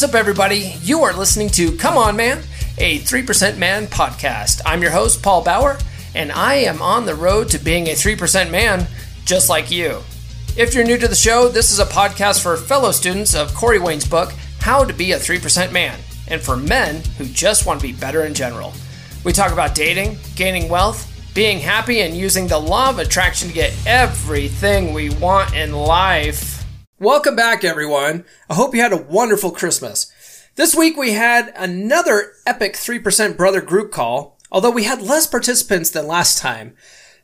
What's up, everybody? You are listening to Come On Man, a 3% Man podcast. I'm your host, Paul Bauer, and I am on the road to being a 3% man just like you. If you're new to the show, this is a podcast for fellow students of Corey Wayne's book, How to Be a 3% Man, and for men who just want to be better in general. We talk about dating, gaining wealth, being happy, and using the law of attraction to get everything we want in life. Welcome back, everyone. I hope you had a wonderful Christmas. This week we had another epic 3% brother group call, although we had less participants than last time.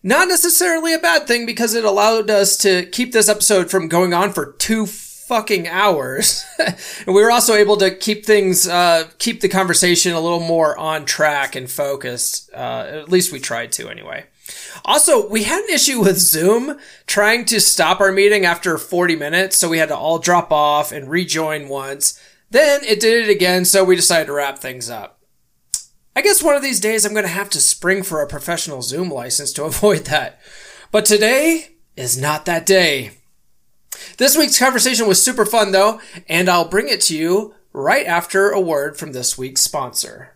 Not necessarily a bad thing because it allowed us to keep this episode from going on for two fucking hours. and we were also able to keep things, uh, keep the conversation a little more on track and focused. Uh, at least we tried to anyway. Also, we had an issue with Zoom trying to stop our meeting after 40 minutes, so we had to all drop off and rejoin once. Then it did it again, so we decided to wrap things up. I guess one of these days I'm going to have to spring for a professional Zoom license to avoid that. But today is not that day. This week's conversation was super fun though, and I'll bring it to you right after a word from this week's sponsor.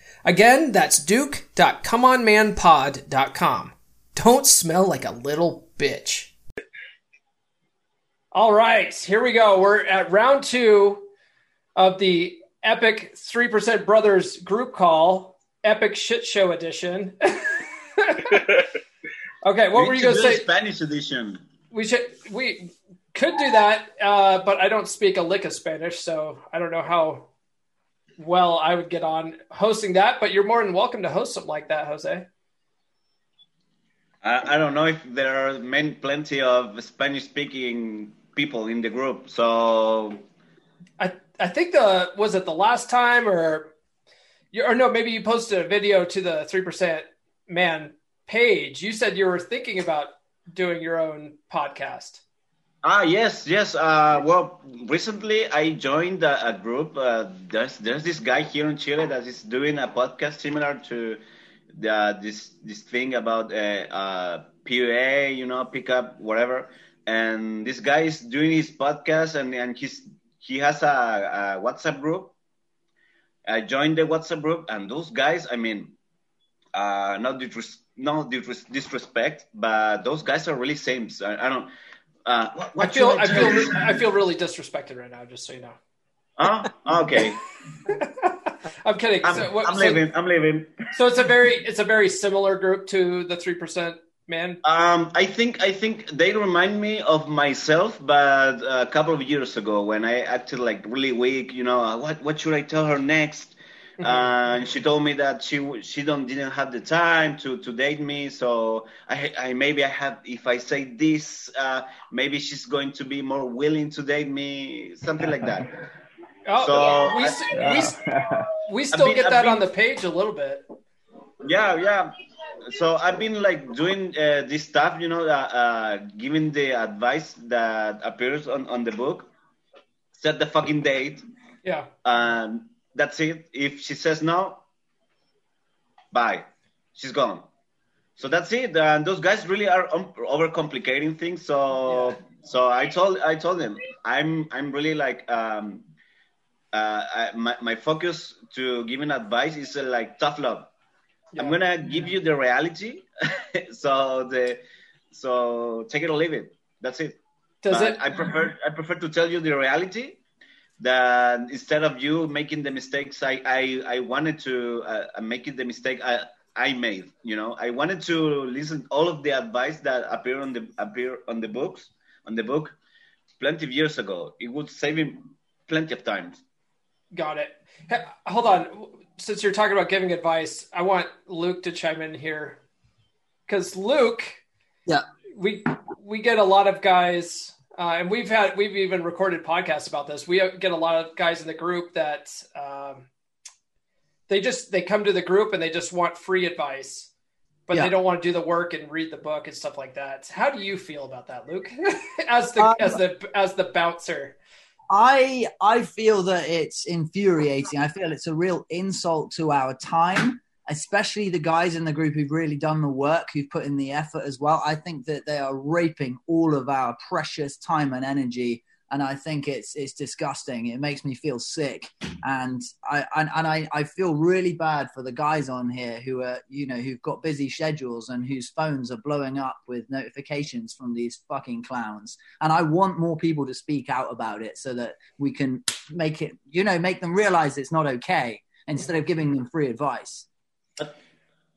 Again, that's duke.comeonmanpod.com. Don't smell like a little bitch. All right, here we go. We're at round two of the epic 3% Brothers group call, epic shit show edition. okay, what We were you going to say? Spanish edition. We should, we could do that, uh, but I don't speak a lick of Spanish, so I don't know how well I would get on hosting that, but you're more than welcome to host something like that, Jose. I, I don't know if there are many, plenty of Spanish speaking people in the group. So I I think the was it the last time or you or no maybe you posted a video to the three percent man page. You said you were thinking about doing your own podcast. Ah yes yes uh, well recently I joined a, a group. Uh, there's there's this guy here in Chile that is doing a podcast similar to the, this this thing about uh, uh, PUA, you know, pick up whatever. And this guy is doing his podcast, and and he's he has a, a WhatsApp group. I joined the WhatsApp group, and those guys, I mean, uh, not disres- no disres- disrespect, but those guys are really saints. I, I don't. Uh, what, I feel I feel? I feel really disrespected right now, just so you know. Huh? Okay, I'm kidding. I'm, so, what- I'm so- leaving. I'm leaving. so it's a very it's a very similar group to the three percent man. Um, I think I think they remind me of myself, but a couple of years ago when I acted like really weak. You know, what what should I tell her next? And she told me that she she don't didn't have the time to, to date me. So I, I maybe I have if I say this, uh, maybe she's going to be more willing to date me, something like that. Oh, So, we, I- we, s- we still been- get that been- on the page a little bit. Yeah, yeah. So I've been like doing uh, this stuff, you know, uh, uh, giving the advice that appears on, on the book. Set the fucking date, Yeah. and that's it. If she says no, bye. She's gone. So that's it. And those guys really are um, overcomplicating things. So yeah. so I told I told them I'm I'm really like um uh I, my my focus to giving advice is uh, like tough love. Yeah. I'm gonna give you the reality. so the so take it or leave it. That's it. Does but it? I prefer I prefer to tell you the reality that instead of you making the mistakes I I, I wanted to uh, making the mistake I I made. You know, I wanted to listen all of the advice that appear on the appear on the books on the book plenty of years ago. It would save him plenty of times. Got it. Hey, hold on. Since you're talking about giving advice, I want Luke to chime in here because Luke, yeah, we we get a lot of guys, uh, and we've had we've even recorded podcasts about this. We get a lot of guys in the group that um, they just they come to the group and they just want free advice, but yeah. they don't want to do the work and read the book and stuff like that. How do you feel about that, Luke? as the um, as the as the bouncer. I I feel that it's infuriating. I feel it's a real insult to our time especially the guys in the group who've really done the work, who've put in the effort as well. I think that they are raping all of our precious time and energy. And I think it's it's disgusting. It makes me feel sick, and I and, and I, I feel really bad for the guys on here who are you know who've got busy schedules and whose phones are blowing up with notifications from these fucking clowns. And I want more people to speak out about it so that we can make it you know make them realize it's not okay instead of giving them free advice.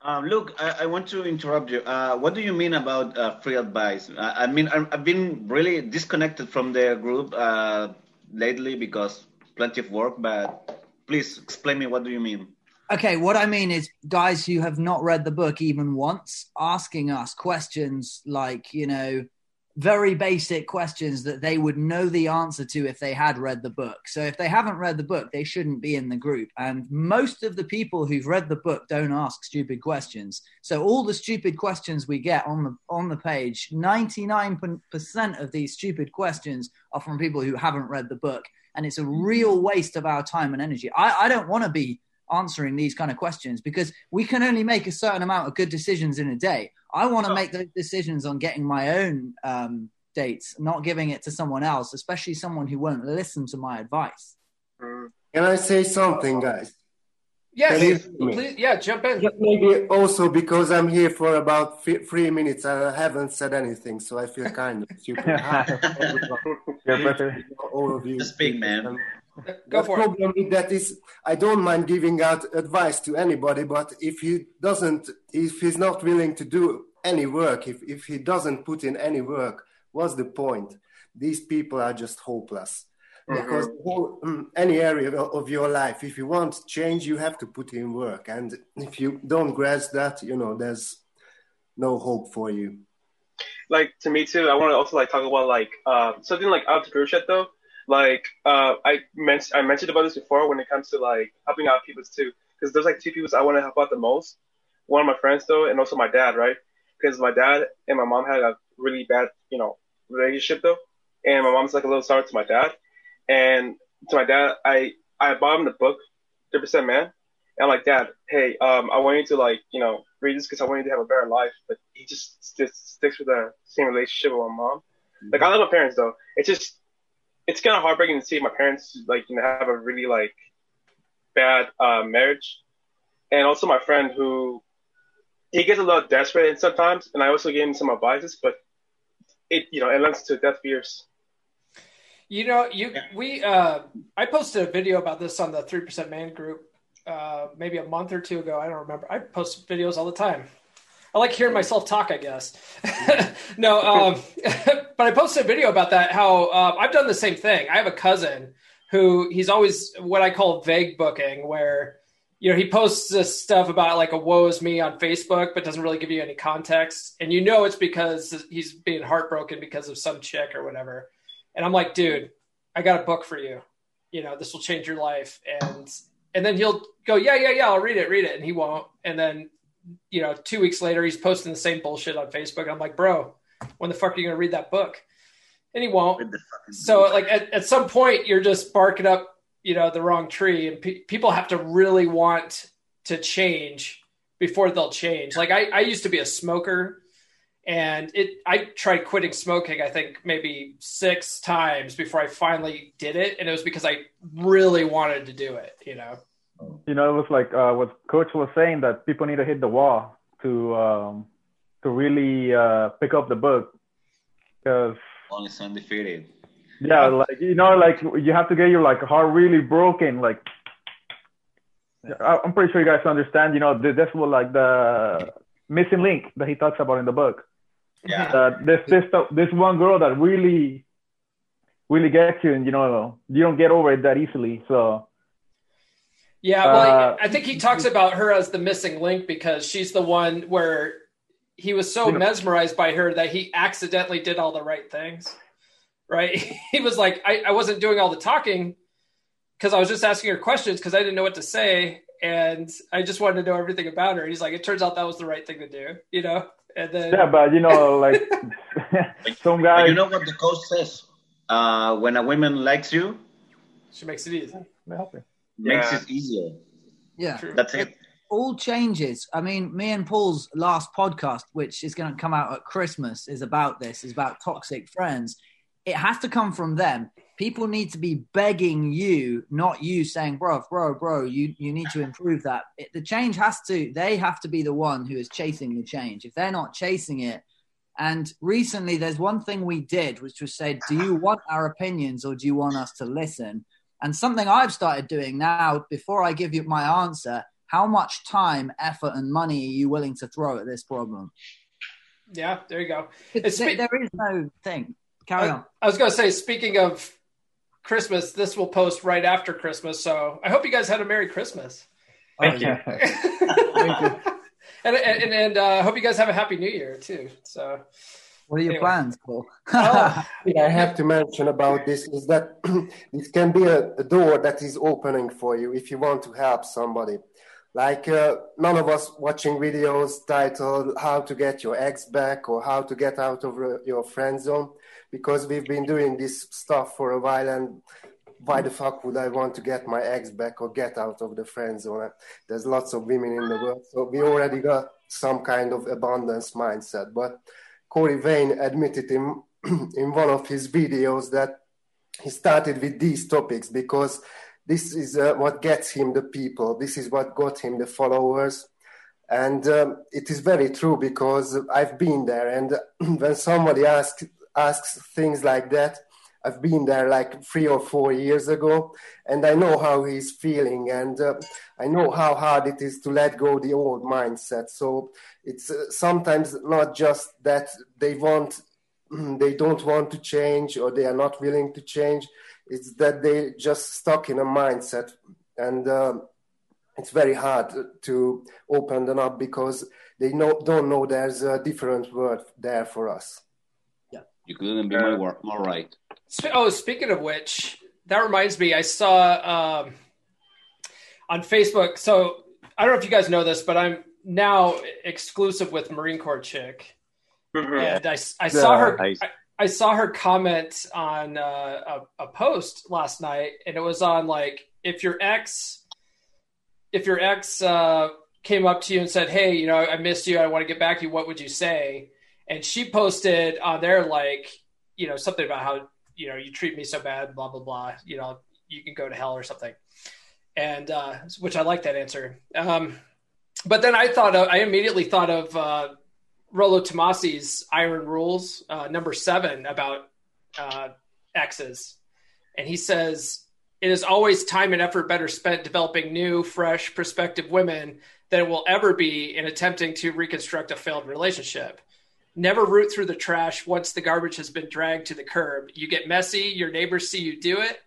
Um, look, I, I, want to interrupt you. Uh, what do you mean about uh, free advice? I, I mean, I, have been really disconnected from the group uh, lately because plenty of work. But please explain me what do you mean? Okay, what I mean is guys who have not read the book even once asking us questions like, you know, very basic questions that they would know the answer to if they had read the book. So if they haven't read the book, they shouldn't be in the group. And most of the people who've read the book don't ask stupid questions. So all the stupid questions we get on the on the page, 99% of these stupid questions are from people who haven't read the book. And it's a real waste of our time and energy. I, I don't want to be answering these kind of questions because we can only make a certain amount of good decisions in a day. I want to make those decisions on getting my own um, dates, not giving it to someone else, especially someone who won't listen to my advice. Can I say something, guys? Yes, please, yeah, jump in. Maybe also because I'm here for about three minutes and I haven't said anything, so I feel kind of stupid. All of you. Speak, man. Go the for problem it. that is, I don't mind giving out advice to anybody, but if he doesn't, if he's not willing to do any work, if, if he doesn't put in any work, what's the point? These people are just hopeless. Mm-hmm. Because whole, um, any area of your life, if you want change, you have to put in work. And if you don't grasp that, you know, there's no hope for you. Like to me too, I want to also like talk about like uh, something like entrepreneurship though like uh, I mentioned, I mentioned about this before when it comes to like helping out people too, because there's like two people I want to help out the most. One of my friends though, and also my dad, right? Because my dad and my mom had a really bad, you know, relationship though, and my mom's like a little sour to my dad, and to my dad, I I bought him the book, 30% Man, and I'm like, Dad, hey, um, I want you to like, you know, read this because I want you to have a better life, but he just just sticks with the same relationship with my mom. Like I love my parents though. It's just it's kind of heartbreaking to see my parents like you know have a really like bad uh, marriage, and also my friend who he gets a little desperate sometimes, and I also gave him some advices, but it you know it lends to death fears. You know, you we uh, I posted a video about this on the three percent man group uh, maybe a month or two ago. I don't remember. I post videos all the time. I like hearing myself talk, I guess. no, um, but I posted a video about that. How uh, I've done the same thing. I have a cousin who he's always what I call vague booking, where you know he posts this stuff about like a woe is me on Facebook, but doesn't really give you any context, and you know it's because he's being heartbroken because of some chick or whatever. And I'm like, dude, I got a book for you. You know, this will change your life, and and then he'll go, yeah, yeah, yeah, I'll read it, read it, and he won't, and then you know, two weeks later, he's posting the same bullshit on Facebook. I'm like, bro, when the fuck are you going to read that book? And he won't. So, like, at, at some point, you're just barking up, you know, the wrong tree. And pe- people have to really want to change before they'll change. Like I, I used to be a smoker and it I tried quitting smoking I think maybe 6 times before I finally did it and it was because I really wanted to do it, you know. You know, it was like uh, what coach was saying that people need to hit the wall to um, to really uh, pick up the book because Only undefeated. yeah, like you know, like you have to get your like heart really broken. Like I- I'm pretty sure you guys understand. You know, th- that's what like the missing link that he talks about in the book. Yeah. That there's this this one girl that really really gets you, and you know you don't get over it that easily. So Yeah, well, Uh, I think he talks about her as the missing link because she's the one where he was so mesmerized by her that he accidentally did all the right things. Right? He was like, I, I wasn't doing all the talking because I was just asking her questions because I didn't know what to say. And I just wanted to know everything about her. He's like, it turns out that was the right thing to do, you know? And then, yeah, but you know, like some guy. you know what the coach says? Uh, when a woman likes you, she makes it easy. Help me. makes it easier. Yeah. True. That's it. all changes. I mean, me and Paul's last podcast, which is going to come out at Christmas, is about this, is about toxic friends. It has to come from them. People need to be begging you, not you saying, bro, bro, bro, you, you need to improve that. It, the change has to, they have to be the one who is chasing the change. If they're not chasing it, and recently there's one thing we did, which was say, do you want our opinions or do you want us to listen? And something I've started doing now, before I give you my answer, how much time, effort, and money are you willing to throw at this problem? Yeah, there you go. It's, It's- there is no thing. Carry on. I was going to say, speaking of Christmas, this will post right after Christmas. So I hope you guys had a Merry Christmas. Thank you. and and, and, and uh, hope you guys have a Happy New Year too. So, What are your Anyway. plans, Paul? oh, I have to mention about this is that this can be a, a door that is opening for you if you want to help somebody. Like uh, none of us watching videos titled "How to Get Your Ex Back" or "How to Get Out of uh, Your Friend Zone," because we've been doing this stuff for a while, and why the fuck would I want to get my ex back or get out of the friend zone? There's lots of women in the world, so we already got some kind of abundance mindset. But Corey Vane admitted in in one of his videos that he started with these topics because this is uh, what gets him the people. This is what got him the followers. And um, it is very true because I've been there. And when somebody asks asks things like that, I've been there like three or four years ago, and I know how he's feeling, and uh, I know how hard it is to let go the old mindset. So it's uh, sometimes not just that they want, they don't want to change, or they are not willing to change. It's that they just stuck in a mindset, and uh, it's very hard to open them up because they know, don't know there's a different word there for us. Yeah, you couldn't be more, more right. Sp- oh, speaking of which, that reminds me, I saw um, on Facebook. So I don't know if you guys know this, but I'm now exclusive with Marine Corps chick, Mhm. and I, I saw her. Nice. I, I saw her comment on uh, a, a post last night, and it was on like if your ex, if your ex uh, came up to you and said, "Hey, you know, I missed you. I want to get back to you. What would you say?" And she posted on there like, you know, something about how you know you treat me so bad, blah blah blah. You know, you can go to hell or something. And uh, which I like that answer. Um, but then I thought of, I immediately thought of uh, Rollo Tomasi's Iron Rules, uh, number seven, about uh, exes. And he says, It is always time and effort better spent developing new, fresh, prospective women than it will ever be in attempting to reconstruct a failed relationship. Never root through the trash once the garbage has been dragged to the curb. You get messy, your neighbors see you do it,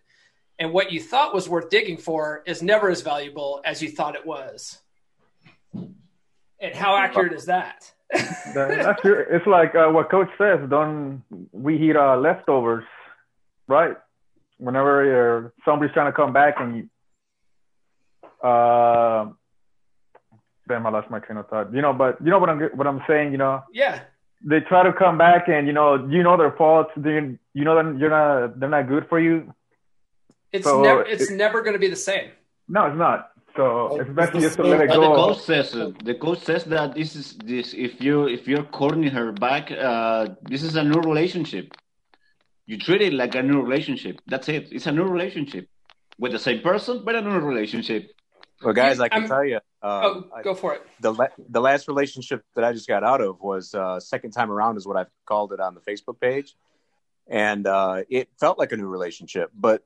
and what you thought was worth digging for is never as valuable as you thought it was. And how accurate is that? That- That's true. It's like uh, what Coach says. Don't we eat uh, leftovers, right? Whenever you're, somebody's trying to come back and you, uh, damn, I lost my train of thought. You know, but you know what I'm what I'm saying. You know, yeah, they try to come back and you know you know their faults. You know that you're not they're not good for you. it's So, never it's it- never going to be the same. No, it's not. So it's best It's just to the let it But the coach says uh, the coach says that this is this if you if you're courting her back, uh, this is a new relationship. You treat it like a new relationship. That's it. It's a new relationship with the same person, but a new relationship. Well, guys, I can I'm- tell you, oh, um, go for it. the la- the last relationship that I just got out of was uh, second time around, is what I've called it on the Facebook page, and uh, it felt like a new relationship. But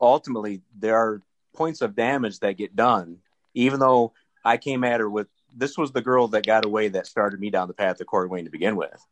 ultimately, there are points of damage that get done, even though I came at her with this was the girl that got away that started me down the path of Corey Wayne to begin with,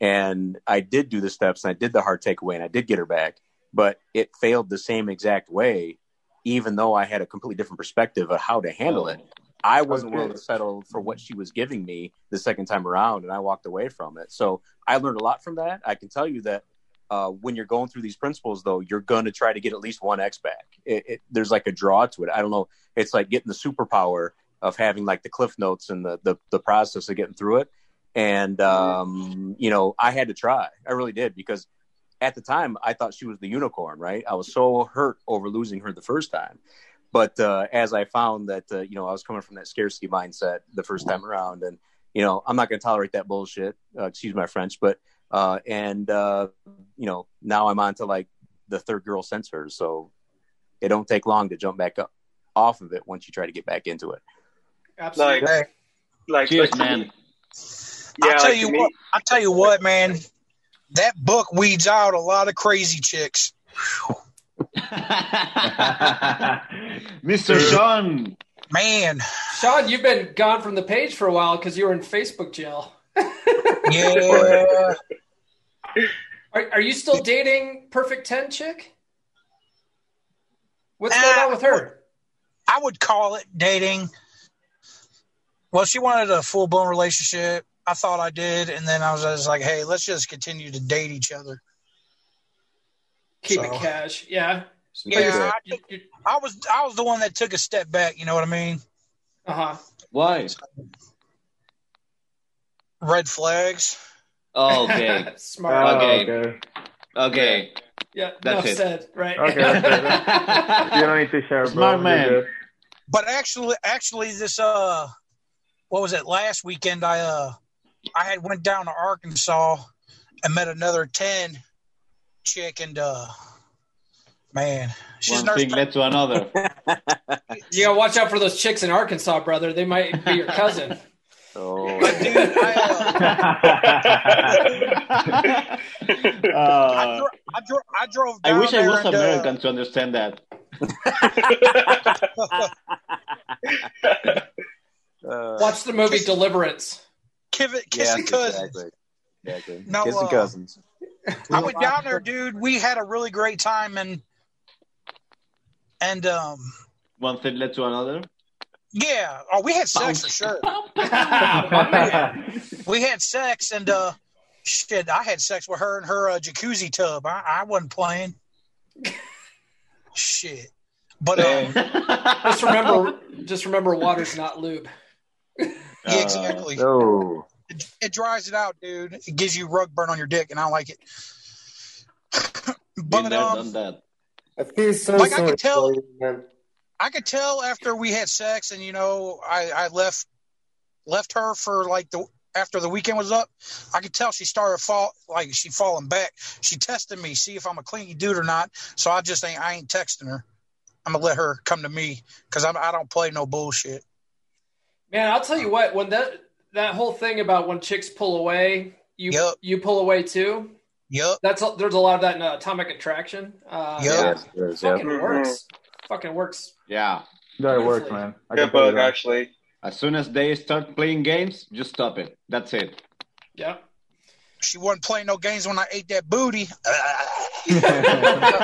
and I did do the steps and I did the hard takeaway and I did get her back, but it failed the same exact way, even though I had a completely different perspective of how to handle it. I wasn't willing to settle for what she was giving me the second time around, and I walked away from it. So I learned a lot from that. I can tell you that uh, when you're going through these principles, though, you're going to try to get at least one X back. It, it, there's like a draw to it. I don't know. It's like getting the superpower of having like the cliff notes and the the, the process of getting through it. And um, you know, I had to try. I really did because at the time I thought she was the unicorn. Right? I was so hurt over losing her the first time. But uh, as I found that, uh, you know, I was coming from that scarcity mindset the first time around, and you know, I'm not going to tolerate that bullshit. Uh, excuse my French, but uh, and uh, you know, now I'm on to like the third girl since her, so it don't take long to jump back up off of it once you try to get back into it. Absolutely. Like, like, Cheers, like, man. Yeah, I'll tell like you to me- what. I'll tell you what, man. That book weeds out a lot of crazy chicks. Mr. Sean. Man, Sean, you've been gone from the page for a while because you were in Facebook jail. yeah. Are, are you still dating Perfect 10 chick? What's Ah, going on with her? I would call it dating. Well, she wanted a full blown relationship. I thought I did, and then I was, I was like, "Hey, let's just continue to date each other." Keep So- it cash. Yeah. Yeah, I, You, you, I was I was the one that took a step back. You know what I mean? uh-huh. Why? Red flags. Oh, okay. Smart. Oh, Okay. okay. Okay. yeah, that's enough it. said. Right. Okay, that's You don't need to share, bro. Smart You're man. But actually, actually, this uh, what was it? Last weekend, I uh, I had went down to Arkansas and met another ten chick, and uh, man, she's One nurse. thing led to another. you gotta watch out for those chicks in Arkansas, brother. They might be your cousin. Oh, Dude, I, uh, I, Uh, dro- I, dro- I drove. I wish I was and, uh, American to understand that. uh, Watch the movie Deliverance. Kiss, yes, kissing cousins. exactly. Exactly. No, Kissing uh, cousins. I went down there, dude. We had a really great time, and and um, One thing led to another. yeah. Oh, we had sex for sure. We had sex, and uh, shit, I had sex with her in her uh, jacuzzi tub. I, I wasn't playing. shit, but um, Just remember, just remember, water's not lube. Yeah, exactly. Oh, It, it dries it out, dude. It gives you rug burn on your dick, and I like it. But um, done that. I feel so Like, I could tell- you, man. I could tell after we had sex, and you know, I, I left left her for like the after the weekend was up. I could tell she started fall like she falling back. She tested me, see if I'm a clingy dude or not. So I just ain't I ain't texting her. I'm gonna let her come to me because I don't play no bullshit. Man, I'll tell you what. When that that whole thing about when chicks pull away, you Yep. you pull away too. Yup. That's a, there's a lot of that in uh, Atomic Attraction. Uh, Yep. yes, yes, yeah. Fucking works. Fucking works. Yeah. That works, man. I Good can tell you book, that. actually. As soon as they start playing games, just stop it. That's it. Yeah. She wasn't playing no games when I ate that booty.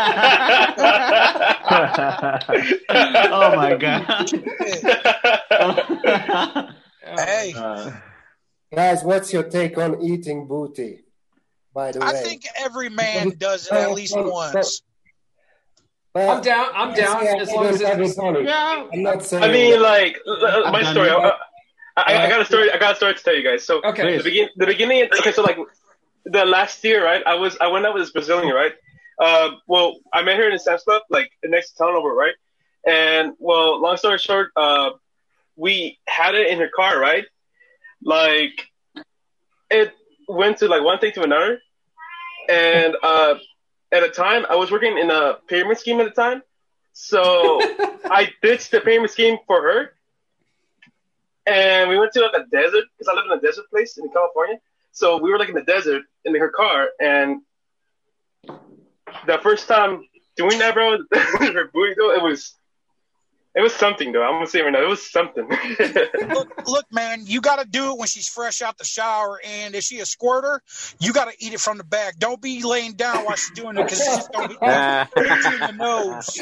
oh my god. hey, Uh, Guys, what's your take on eating booty? By the way, I think every man does it at least once. But- I'm down. I'm down Yeah, as long as it's. everybody. yeah. I'm not saying. I mean, like l- l- my story. I, I, I got a story. I got a story to tell you guys. So Okay. the begin, the beginning. Okay, so like the last year, right? I was I went out with this Brazilian, right? Uh, well, I met her in the Sam's Club, like next to town over, right? And well, long story short, uh, we had it in her car, right? Like it went to like one thing to another. And uh, at a time, I was working in a pyramid scheme at the time, so I ditched the pyramid scheme for her. And we went to like a desert because I live in a desert place in California. So we were like in the desert in her car, and the first time doing that, bro, with her booty though, it was it was something though. I'm gonna say it right now, it was something. look, look, man, you got to do it when she's fresh out the shower, and if she a squirter, you got to eat it from the back. Don't be laying down while she's doing it because it's just gonna hit you in the nose.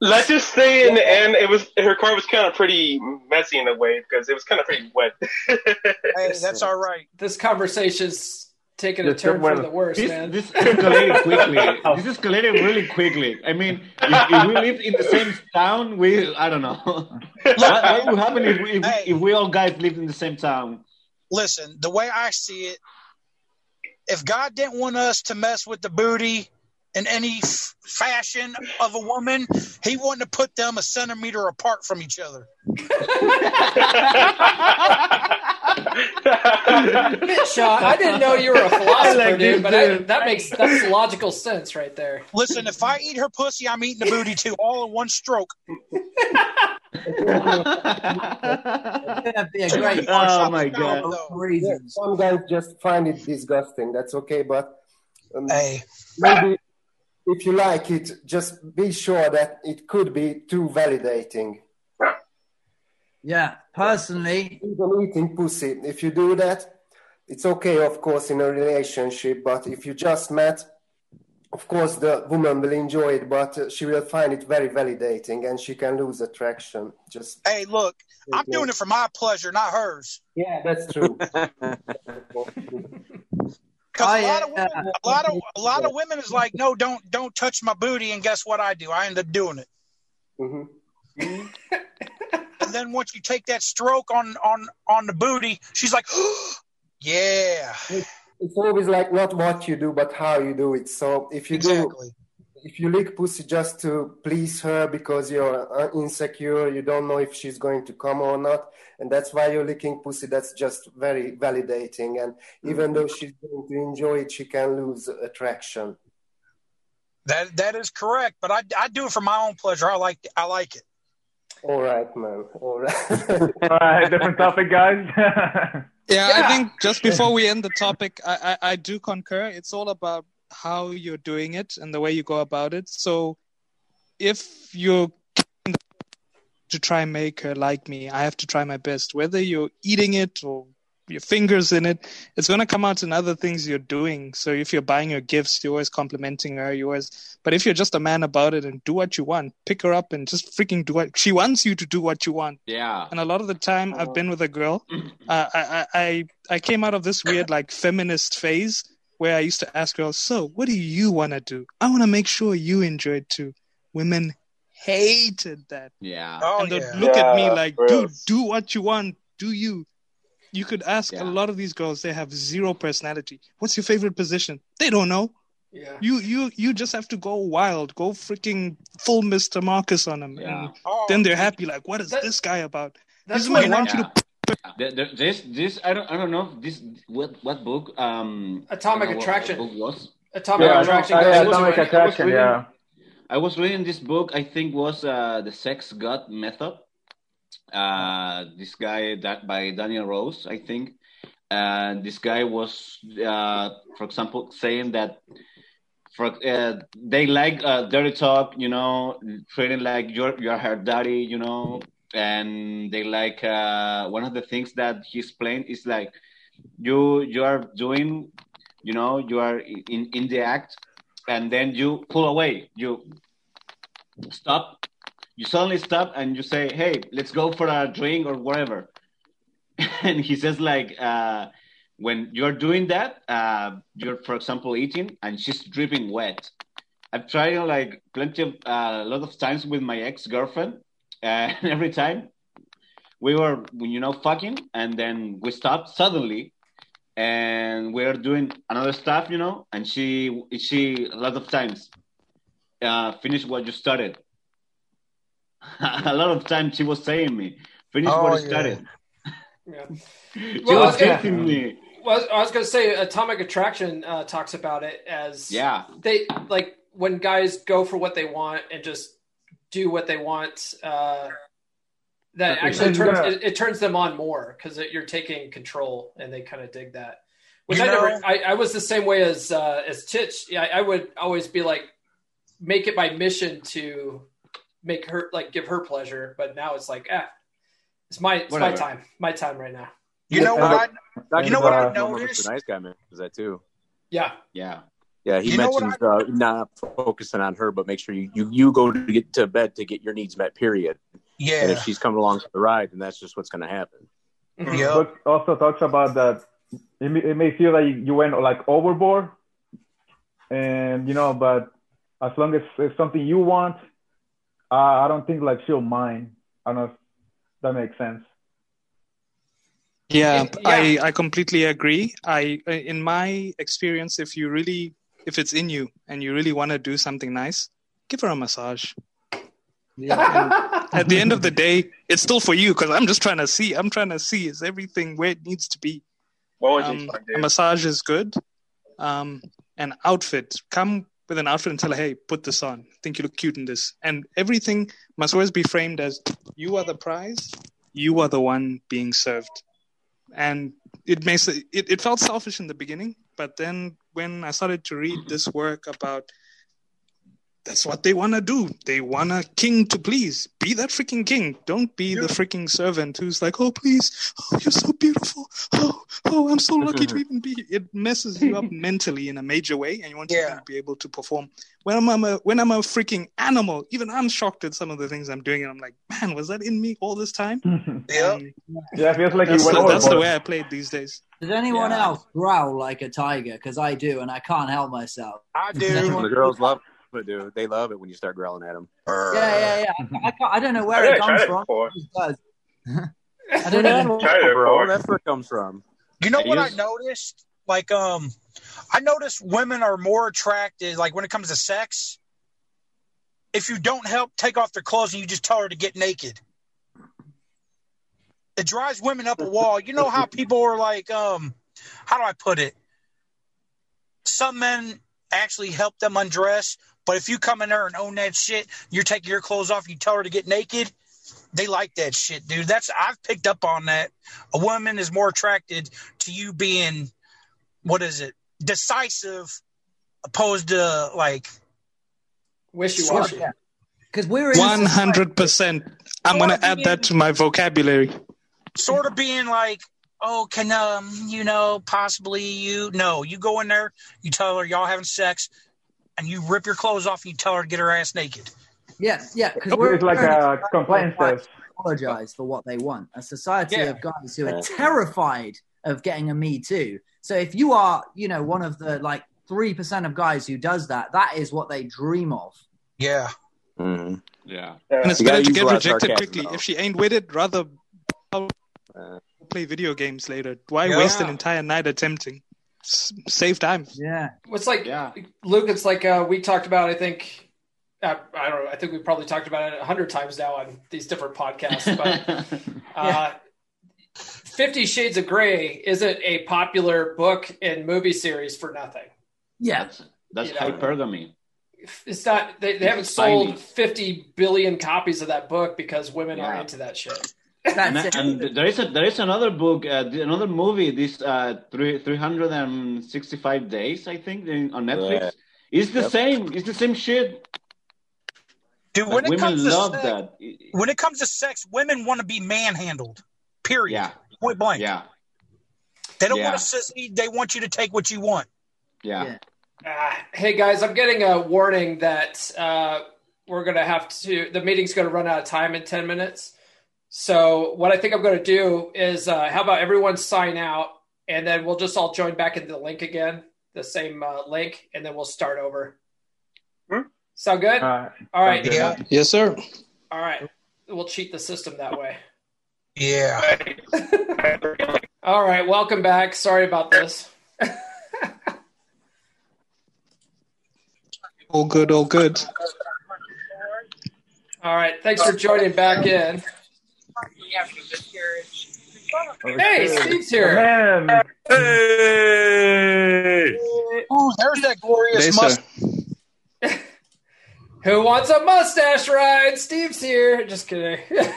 Let's just say in the end, it was her car was kind of pretty messy in a way because it was kind of pretty wet. Hey, that's all right. This conversation's taking a turn go- for the worst, This, man. this escalated quickly. This escalated really quickly. I mean, if, if we lived in the same town, we I don't know. what, what would happen if we, if, Hey. if we all guys lived in the same town? Listen, the way I see it, if God didn't want us to mess with the booty in any f- fashion of a woman, He wouldn't have put them a centimeter apart from each other. Sean, I didn't know you were a philosopher, like dude, but I, that makes that's logical sense right there. Listen, if I eat her pussy, I'm eating the booty too, all in one stroke. It's gonna be a great Oh my god! no. Some guys just find it disgusting. That's okay, but um, Hey, maybe if you like it, just be sure that it could be too validating. Yeah, personally, Even eating pussy, if you do that, it's okay, of course, in a relationship. But if you just met, of course, the woman will enjoy it, but uh, she will find it very validating, and she can lose attraction. Just hey, look, I'm doing it for my pleasure, not hers. yeah, that's true. Because a lot of women, a lot of a lot of women is like, no, don't don't touch my booty, and guess what I do? I end up doing it. Mhm. And then once you take that stroke on on on the booty, she's like, yeah, It's always like not what you do, but how you do it. So if you do exactly. If you lick pussy just to please her because you're uh, insecure, you don't know if she's going to come or not, and that's why you're licking pussy. That's just very validating, and even though she's going to enjoy it, she can lose attraction. That that is correct. But I, I do it for my own pleasure. I like I like it. All right, man. All right. All right, different topic, guys. Yeah, Yeah. I think just before we end the topic, I, I, I do concur. It's all about how you're doing it and the way you go about it. So if you're to try and make her like me, I have to try my best. Whether you're eating it or your fingers in it, it's going to come out in other things you're doing. So if you're buying her gifts, you're always complimenting her. You always, but if you're just a man about it and do what you want, pick her up and just freaking do what she wants you to do what you want. Yeah. And a lot of the time, I've been with a girl. Uh, I, I I I came out of this weird like feminist phase where I used to ask girls, "So, what do you want to do? I want to make sure you enjoy it too." Women hated that, Yeah. Oh and they'd yeah. look at me like, for "Dude, do what you want. Do you?" You could ask Yeah. a lot of these girls; they have zero personality. What's your favorite position? They don't know. Yeah. You you you just have to go wild, go freaking full Mr. Marcus on them, Yeah. and Oh, then they're happy. Like, what is That- this guy about? That's This what man wants you to There- there- This, this, I don't, I don't know. This, what, what book? Um, Atomic I don't know what- Attraction. What book was? Atomic yeah, attraction no, goes yeah, atomic it. attraction. reading- Yeah. I was reading this book. I think was uh, the Sex God Method. Uh, this guy that by Daniel Rose, I think. And this guy was, uh, for example, saying that for uh, they like uh, dirty talk, you know, treating like you're you're her daddy, you know, and they like uh, one of the things that he explained is like you you are doing, you know, you are in in the act, and then you pull away, you stop, you suddenly stop, and you say, hey, let's go for a drink or whatever, and he says like. Uh, when you're doing that, uh, you're, for example, eating and she's dripping wet. I've tried like plenty of, uh, a lot of times with my ex girlfriend, and every time we were, you know, fucking, and then we stopped suddenly, and we're doing another stuff, you know, and she, she, a lot of times, uh, finished what you started. a lot of times she was saying me, finish Oh, what you yeah. started. Yeah. She Well, I was was gonna- me. Well, I was going to say Atomic Attraction uh, talks about it as Yeah. they like when guys go for what they want and just do what they want. Uh, that actually And, turns it, it turns them on more because you're taking control and they kind of dig that. Which You I never, I, I was the same way as uh, as Titch. Yeah, I, I would always be like, make it my mission to make her like give her pleasure. But now it's like, ah, it's my it's Whatever. my time, my time right now. You know what I? Dr. You know what I noticed? Nice guy mentions that too. Yeah. Yeah. Yeah, he You know what mentions uh, not focusing on her, but make sure you, you, you go to get to bed to get your needs met. Period. Yeah. And if she's coming along for the ride, then that's just what's going to happen. The book also talks about that it may, it may feel like you went like overboard, and you know, but as long as it's something you want, uh, I don't think like she'll mind. I don't know if that makes sense. Yeah, Yeah. I, I completely agree. I in my experience, if you really if it's in you and you really want to do something nice, give her a massage. Yeah. At the end of the day, it's still for you because I'm just trying to see. I'm trying to see is everything where it needs to be. What would you Um, fuck, a massage is good. Um, an outfit. Come with an outfit and tell her, hey, put this on. I think you look cute in this. And everything must always be framed as you are the prize, you are the one being served. And it makes it, it, it felt selfish in the beginning, but then when I started to read this work about that's what they want to do. They want a king to please. Be that freaking king. Don't be the freaking servant who's like, oh, please. Oh, you're so beautiful. Oh, oh, I'm so lucky to even be here. It messes you up mentally in a major way, and you want Yeah. to be able to perform. When I'm, I'm a when I'm a freaking animal, even I'm shocked at some of the things I'm doing, and I'm like, man, was that in me all this time? yeah. Um, Yeah, it feels like that's, you went the, that's the way I played these days. Does anyone Yeah. else growl like a tiger? Because I do, and I can't help myself. I do. The girls love it, dude. They love it when you start growling at them. Yeah, yeah, yeah. I, can't, I don't know where I it comes it from. It does. I don't where even. Tried it bro. That's where it comes from. You know I what I noticed? Like, um, I noticed women are more attracted. Like when it comes to sex, if you don't help take off their clothes and you just tell her to get naked, it drives women up a wall. You know how people are like, um, how do I put it? Some men actually help them undress, but if you come in there and own that shit, you're taking your clothes off, you tell her to get naked. They like that shit, dude. That's I've picked up on that. A woman is more attracted to you being, what is it, decisive, opposed to like, Wishy washy. Because we're in a One society- hundred percent. I'm gonna add that to my vocabulary. Sort of being like, oh, can um, you know, possibly you? No, you go in there, you tell her y'all having sex, and you rip your clothes off and you tell her to get her ass naked. Yeah, yeah. Because we're It's like a society compliance where test. Apologize for what they want. A society Yeah. of guys who are Yeah. terrified of getting a Me Too. So if you are, you know, one of the like three percent of guys who does that, that is what they dream of. Yeah. hmm Yeah. And it's You gotta better to get rejected quickly. though. If she ain't with it, rather Uh, play video games later. Why Yeah. waste an entire night attempting? S- save time. Yeah. It's like Yeah. Luke. It's like uh, we talked about. I think uh, I don't know. I think we probably talked about it a hundred times now on these different podcasts. But uh, Fifty Shades of Grey isn't a popular book and movie series for nothing. Yeah. That's that's You know. hypergamy. It's not. They, they haven't It's sold tiny. fifty billion copies of that book because women are into that shit. And, and there is a there is another book, uh, another movie. This uh, three three hundred and sixty five days, I think, in, on Netflix. Yeah. It's the Yep. same. It's the same shit. Dude, Like, when it women comes to love sex, that. when it comes to sex, women want to be manhandled. Period. Yeah, Point blank. yeah, They don't Yeah. want a sissy. They want you to take what you want. yeah. Yeah. Uh, hey guys, I'm getting a warning that uh, we're gonna have to. The meeting's gonna run out of time in ten minutes. So what I think I'm gonna do is, uh, how about everyone sign out, and then we'll just all join back into the link again, the same uh, link, and then we'll start over. Hmm? Sound good? Uh, all right. good. Yeah. Yes, sir. All right. We'll cheat the system that way. Yeah. All right. Welcome back. Sorry about this. All good, all good. All right. Thanks for joining back in. Hey, Steve's here. Man. Hey! Oh, there's that glorious must. Who wants a mustache ride? Steve's here. Just kidding.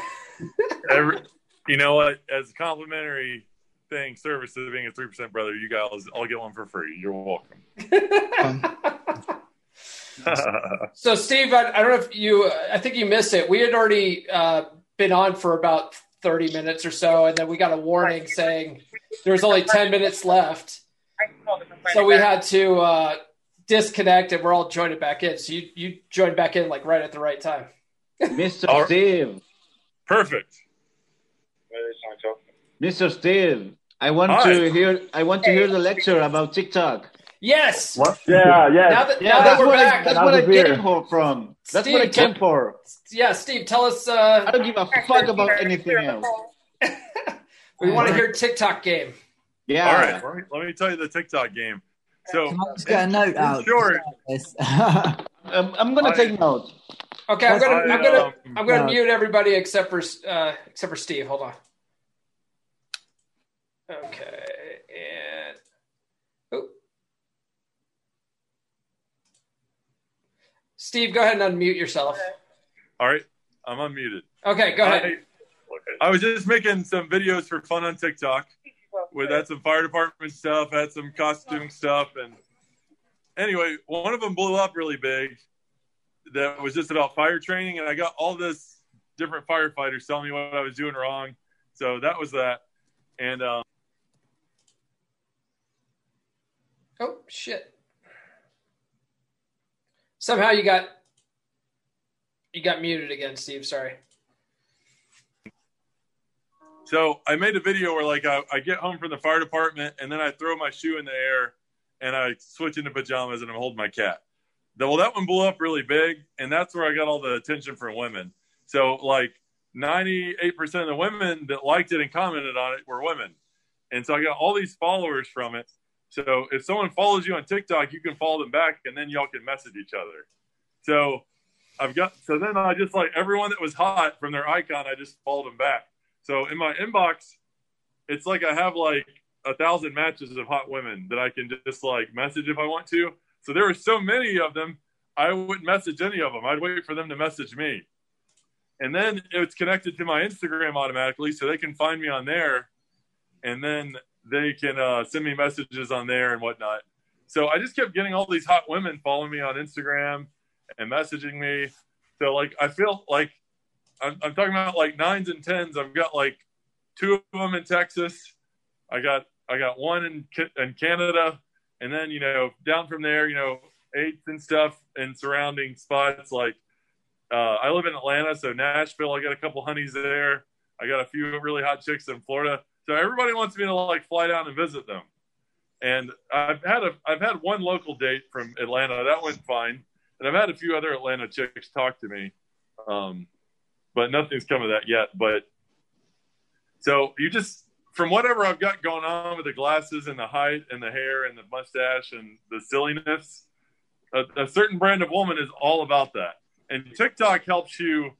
Every, you know what? As a complimentary thing, service to being a three percent brother, you guys, I'll get one for free. You're welcome. so, Steve, I, I don't know if you, I think you missed it. We had already uh, been on for about 30 minutes or so, and then we got a warning saying there was only 10 minutes left. So we had to uh, disconnect, and we're all joining back in. So you you joined back in like right at the right time. Mr. Steve. Perfect. Mr. Steve, I want Hi. to hear. I want to hear the lecture about TikTok. Yes. What? Yeah, yeah. Now that, Yeah, now that that's we're what I, back, that's what I the beer. came for from. That's what I Steve, came for. yeah, Steve, tell us. Uh, I don't give a fuck about anything else. we want to hear TikTok game. Yeah. All right. Let me, let me tell you the TikTok game. So, Can I just get a note in out? short, This. Um, I'm gonna I- take note. Okay, I'm gonna I, I'm gonna um, I'm gonna no. mute everybody except for uh, except for Steve. Hold on. Okay, and oh. Steve, go ahead and unmute yourself. all right, I'm unmuted. Okay, go ahead. I, I was just making some videos for fun on TikTok. With had some fire department stuff, had some costume stuff, and anyway, one of them blew up really big. That was just about fire training, and I got all this different firefighters telling me what I was doing wrong. So that was that, and um, Oh shit! Somehow you got you got muted again, Steve. Sorry. So I made a video where like I, I get home from the fire department and then I throw my shoe in the air and I switch into pajamas and I'm holding my cat. The- Well, that one blew up really big and that's where I got all the attention from women. So like 98% of the women that liked it and commented on it were women. And so I got all these followers from it. So if someone follows you on TikTok, you can follow them back and then y'all can message each other. So I've got, so then I just like everyone that was hot from their icon, I just followed them back. So in my inbox, it's like I have like a thousand matches of hot women that I can just like message if I want to. So there were so many of them, I wouldn't message any of them. I'd wait for them to message me. And then it's connected to my Instagram automatically, so they can find me on there, and then they can uh, send me messages on there and whatnot. So I just kept getting all these hot women following me on Instagram and messaging me. So like I feel like I'm, I'm talking about like nines and tens. I've got like two of them in Texas. I got I got one in in Canada, and then you know down from there, you know eights and stuff in surrounding spots. Like uh, I live in Atlanta, so Nashville. I got a couple honeys there. I got a few really hot chicks in Florida. So everybody wants me to like fly down and visit them. And I've had a I've had one local date from Atlanta that went fine, and I've had a few other Atlanta chicks talk to me. Um, but nothing's come of that yet. But so you just from whatever I've got going on with the glasses and the height and the hair and the mustache and the silliness, a, a certain brand of woman is all about that. And TikTok helps you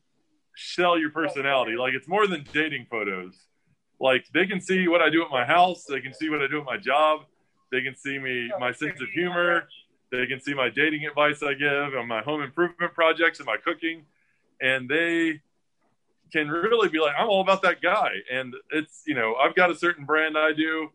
sell your personality. Like it's more than dating photos. Like they can see what I do at my house. They can see what I do at my job. They can see me, my sense of humor. They can see my dating advice I give and my home improvement projects and my cooking. And they can really be like, I'm all about that guy. And it's, you know, I've got a certain brand I do.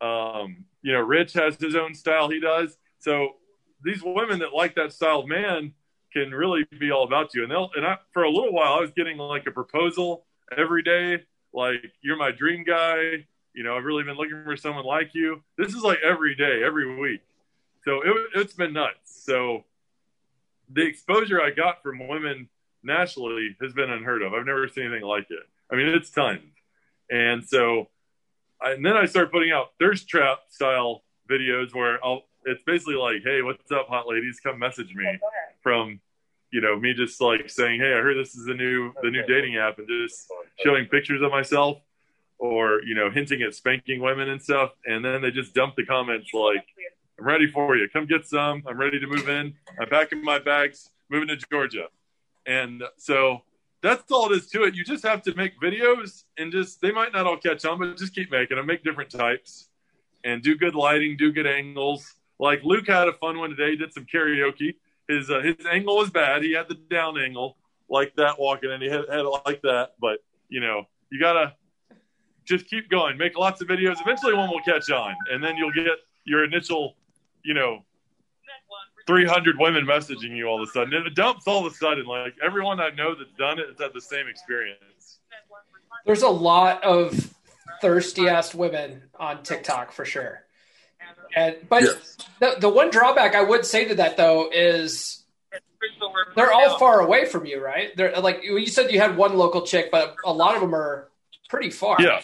Um, you know, Rich has his own style he does. So these women that like that style of man can really be all about you. And they'll, and I, for a little while, I was getting like a proposal every day. Like, you're my dream guy. You know, I've really been looking for someone like you. This is like every day, every week. So it, it's been nuts. So the exposure I got from women nationally has been unheard of. I've never seen anything like it. I mean, it's tons. And so, I, and then I started putting out thirst trap style videos where I'll, it's basically like, hey, what's up, hot ladies? Come message me from, you know, me just like saying, hey, I heard this is the new the new dating app, and just showing pictures of myself, or you know, hinting at spanking women and stuff, and then they just dump the comments like, I'm ready for you. Come get some. I'm ready to move in. I'm packing my bags, moving to Georgia. And so that's all it is to it. You just have to make videos and just they might not all catch on, but just keep making them. Make different types and do good lighting, do good angles. Like Luke had a fun one today. He did some karaoke. His uh, his angle was bad. He had the down angle like that walking, and he had, had it like that. But you know, you gotta just keep going. Make lots of videos. Eventually, one will catch on, and then you'll get your initial, you know, 300 women messaging you all of a sudden. It dumps all of a sudden. Like everyone I know that's done it has had the same experience. There's a lot of thirsty ass women on TikTok for sure. And but Yes. the the one drawback I would say to that though is they're all far away from you, right? They're like you said you had one local chick, but a lot of them are pretty far. Yeah.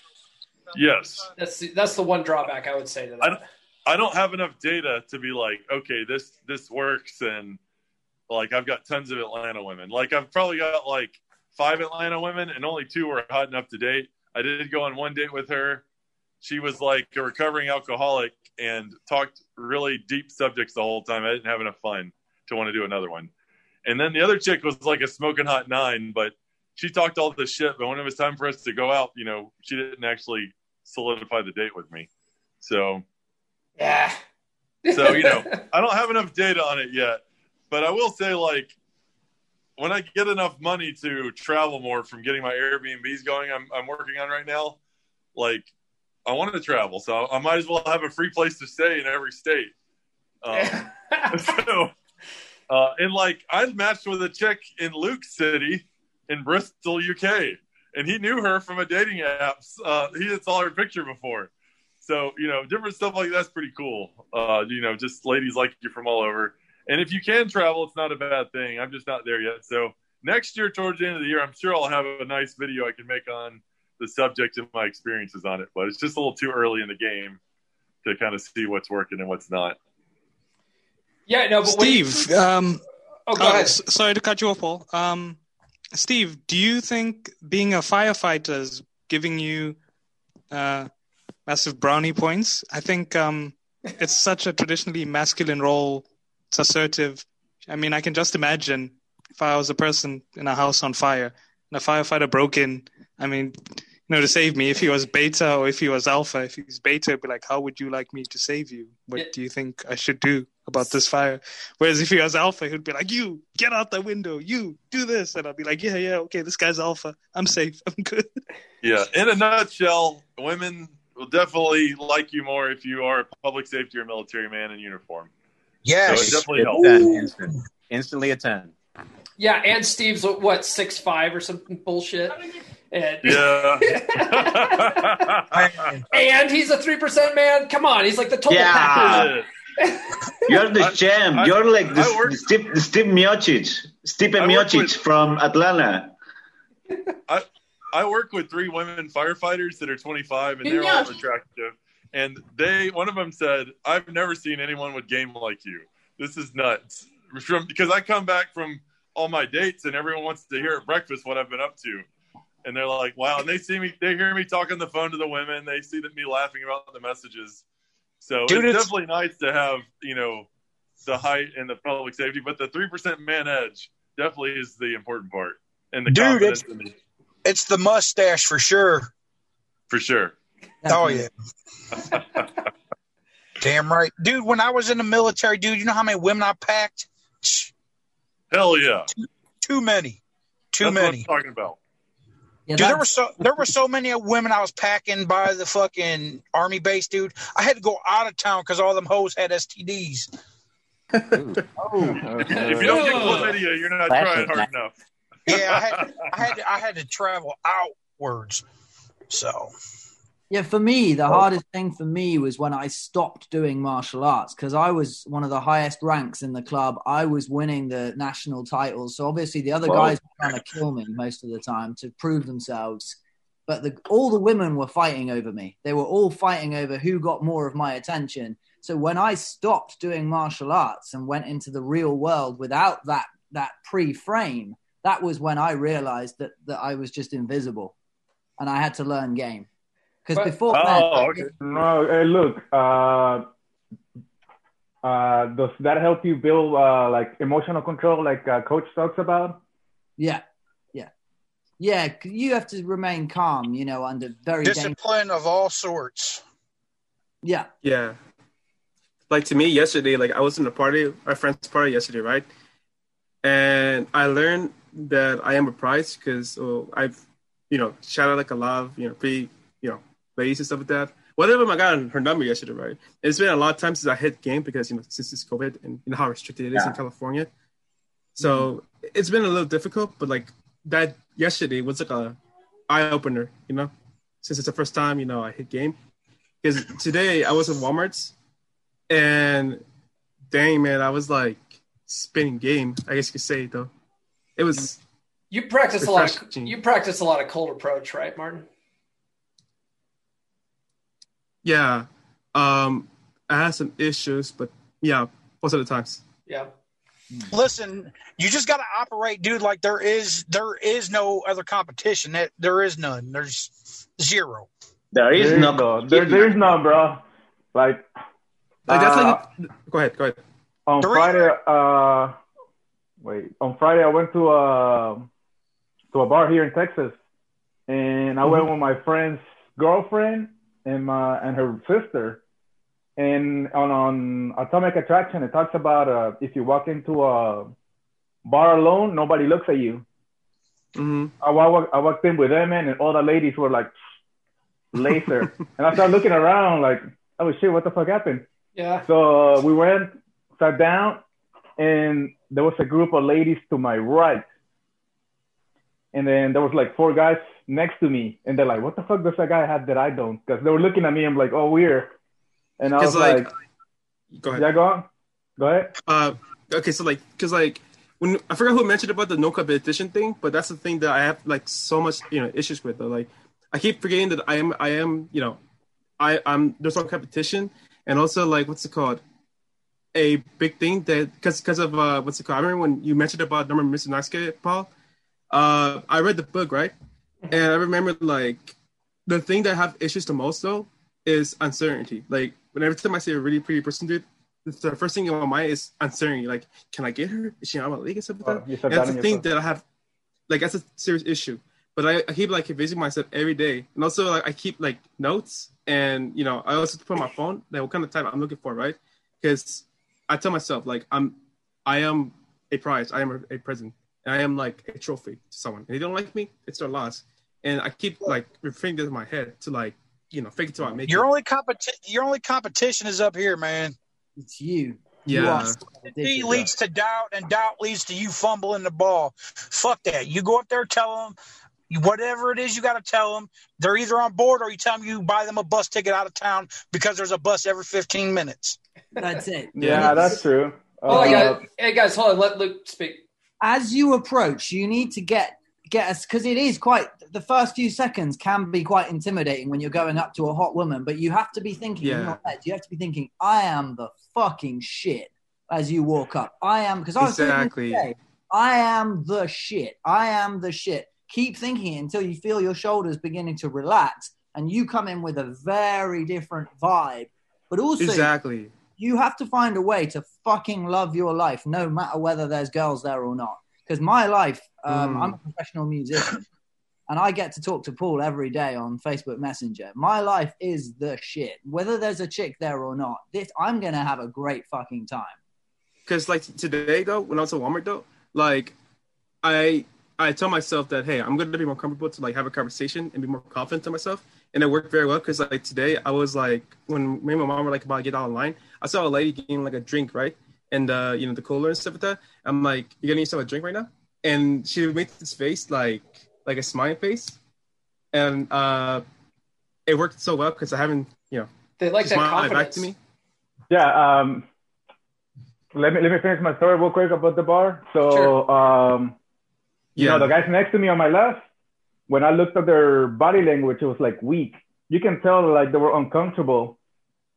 Yes. That's the, that's the one drawback I would say to that. I don't, I don't have enough data to be like, okay, this this works, and like I've got tons of Atlanta women. Like I've probably got like five Atlanta women, and only two were hot enough to date. I did go on one date with her. She was like a recovering alcoholic and talked really deep subjects the whole time. I didn't have enough fun to want to do another one. And then the other chick was like a smoking hot nine, but she talked all this shit. But when it was time for us to go out, you know, she didn't actually solidify the date with me. So Yeah. so you know, I don't have enough data on it yet, but I will say like when I get enough money to travel more from getting my Airbnbs going, I'm I'm working on right now. Like I want to travel, so I might as well have a free place to stay in every state. Um, so, uh, and like I matched with a chick in Luke City in Bristol, UK, and he knew her from a dating app. Uh, he had saw her picture before. So, you know, different stuff like that's pretty cool. Uh, you know, just ladies like you from all over. And if you can travel, it's not a bad thing. I'm just not there yet. So next year, towards the end of the year, I'm sure I'll have a nice video I can make on the subject of my experiences on it. But it's just a little too early in the game to kind of see what's working and what's not. Yeah, no, but when you- Steve, um, Oh, go ahead. s- sorry to cut you off, Paul. Um, Steve, do you think being a firefighter is giving you uh, massive brownie points? I think um, it's such a traditionally masculine role. It's assertive. I mean, I can just imagine if I was a person in a house on fire and a firefighter broke in. I mean, you know, to save me, if he was beta or if he was alpha, if he was beta, it'd be like, how would you like me to save you? What do you think I should do about this fire? Whereas if he was alpha, he'd be like, you get out the window, you do this. And I'd be like, yeah, yeah, okay, this guy's alpha. I'm safe. I'm good. Yeah. In a nutshell, women will definitely like you more if you are a public safety or military man in uniform. Yes. So it definitely It's helps. instant. Instantly a 10. Yeah, and Steve's what six five or something bullshit. And, Yeah. and he's a three percent man. Come on, he's like the total Yeah. package. You're the champ. I- You're like the, I work- the Steve, the Steve Miocic, Stipe I Miocic with- from Atlanta. I I work with three women firefighters that are 25 and they're all attractive. And they, one of them said, "I've never seen anyone with game like you. This is nuts." From because I come back from all my dates and everyone wants to hear at breakfast what I've been up to, and they're like, "Wow!" And they see me, they hear me talk on the phone to the women. They see that me laughing about the messages. So Dude, it's, it's- definitely nice to have you know the height and the public safety, but the three percent man edge definitely is the important part. And the Dude, it's- the- It's the mustache for sure. for sure. Oh yeah. Damn right, dude. When I was in the military, dude, you know how many women I packed? Hell yeah. Too many. Too That's many. what I'm talking about. Yeah, Dude, there were so there were so many women I was packing by the fucking army base, dude. I had to go out of town because all them hoes had STDs. Oh, If you don't get chlamydia, you're not trying hard enough. Yeah, I had I had I had to travel outwards. So Yeah, for me, the oh. hardest thing for me was when I stopped doing martial arts because I was one of the highest ranks in the club. I was winning the national titles. So obviously the other Whoa. guys were trying to kill me most of the time to prove themselves. But the, all the women were fighting over me. They were all fighting over who got more of my attention. So when I stopped doing martial arts and went into the real world without that that pre-frame, that was when I realized that that I was just invisible, and I had to learn game. Because before then, Oh, okay. No, hey, look. Uh, uh, does that help you build uh, like emotional control, like uh, Coach talks about? yeah, yeah. yeah. you have to remain calm, you know, under very dangerous. Discipline of all sorts. Yeah. Yeah. Like to me, yesterday, like I was in a party, our friend's party yesterday, right? And I learned that I am a prize because oh, I've, you know, shouted like a lot of, you know, pretty, ladies and stuff like that. Whatever, them I got her number yesterday, right? It's been a lot of times since I hit game because, you know, since it's COVID and you know how restricted it is in California. So mm-hmm. it's been a little difficult, but like that yesterday was like a eye opener, you know, since it's the first time, you know, I hit game. Because today I was at Walmart's and dang man, I was like spinning game, I guess you could say though. It was You practice a lot. Of, you practice a lot of cold approach, right, Martin? Yeah. Um I had some issues, but yeah, most of the times. Yeah. Listen, you just got to operate, dude. Like there is, there is no other competition. That there is none. There's zero. There is There is no no, there, there is none, bro. Like, Like that's uh, like go ahead, go ahead. on Three- Friday, uh, wait, on Friday I went to a to a bar here in Texas, and I went with my friend's girlfriend and and her sister. And on on Atomic Attraction, it talks about uh, if you walk into a bar alone, nobody looks at you. hmm I, I walked in with them, man, and all the ladies were like laser, and I started looking around like, oh shit, what the fuck happened? Yeah. So uh, we went, sat down, and there was a group of ladies to my right. And then there was like four guys next to me, and they're like, "What the fuck does that guy have that I don't?" Because they were looking at me. I'm like, "Oh, weird." And I was like, like, Go ahead. "Yeah, go on, go ahead." Uh, okay, so like, cause like when I forgot who mentioned about the no competition thing, but that's the thing that I have like so much you know issues with. Though. Like, I keep forgetting that I am I am you know, I I'm there's no competition, and also like what's it called, a big thing that because because of uh what's it called? I remember when you mentioned about number Mr. Naske, Paul. Uh, I read the book right, and I remember like the thing that I have issues the most though is uncertainty. Like whenever time I see a really pretty person, dude, the first thing in my mind is uncertainty. Like, can I get her? Is she on my league and stuff like Oh, that? And that's that the in thing that I have. Like that's a serious issue. But I, I keep like convincing myself every day, and also like I keep like notes, and you know I also put on my phone like what kind of type I'm looking for, right? Because I tell myself like I'm, I am a prize, I am a, a present, I am like a trophy to someone. And they don't like me, it's their loss. And I keep like repeating this in my head to like you know fake it till I make Your it. only competi- Your only competition is up here, man. It's you. You Yeah. are He leads to doubt, and doubt leads to you fumbling the ball. Fuck that. You go up there, tell them whatever it is you got to tell them. They're either on board or you tell them you buy them a bus ticket out of town because there's a bus every 15 minutes. That's it. Yeah, that's true. Oh, Uh, yeah. Hey guys, hold on. Let Luke speak. As you approach, you need to get get us because it is quite the first few seconds can be quite intimidating when you're going up to a hot woman, but you have to be thinking in Yeah. your head, you have to be thinking, I am the fucking shit as you walk up. I am because I was Exactly. today, I am the shit. I am the shit. Keep thinking it until you feel your shoulders beginning to relax and you come in with a very different vibe. But also Exactly. You have to find a way to fucking love your life, no matter whether there's girls there or not. Because my life, um, Mm. I'm a professional musician, and I get to talk to Paul every day on Facebook Messenger. My life is the shit, whether there's a chick there or not. This, I'm gonna have a great fucking time. Because like today though, when I was at Walmart though, like I I tell myself that hey, I'm gonna be more comfortable to like have a conversation and be more confident to myself, and it worked very well. Because like today, I was like when me and my mom were like about to get out online, I saw a lady getting like a drink right, and uh you know the cooler and stuff like that. I'm like, you getting yourself a drink right now? And she made this face like like a smiling face, and uh it worked so well because I haven't you know They like that smiled back to me. Yeah. Um, let me let me finish my story real quick about the bar. So, um, you Yeah. know, the guys next to me on my left, when I looked at their body language, it was like weak. You can tell like they were uncomfortable.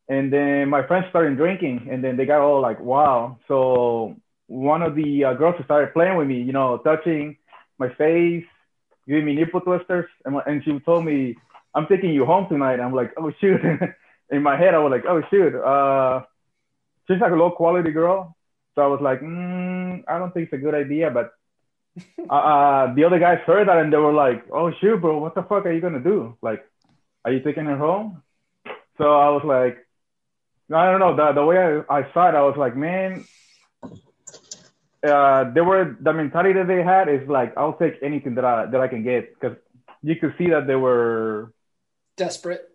And then my friends started drinking, and then they got all like, "Wow!" So one of the uh, girls started playing with me, you know, touching my face, giving me nipple twisters, and, and she told me, "I'm taking you home tonight." I'm like, "Oh shoot!" In my head, I was like, "Oh shoot!" Uh, she's like a low quality girl, so I was like, mm, "I don't think it's a good idea." But uh, uh, the other guys heard that and they were like, "Oh shoot, bro, what the fuck are you gonna do? Like, are you taking her home?" So I was like, I don't know. The the way I, I saw it, I was like, man, uh, they were the mentality that they had is like, I'll take anything that I that I can get because you could see that they were Desperate.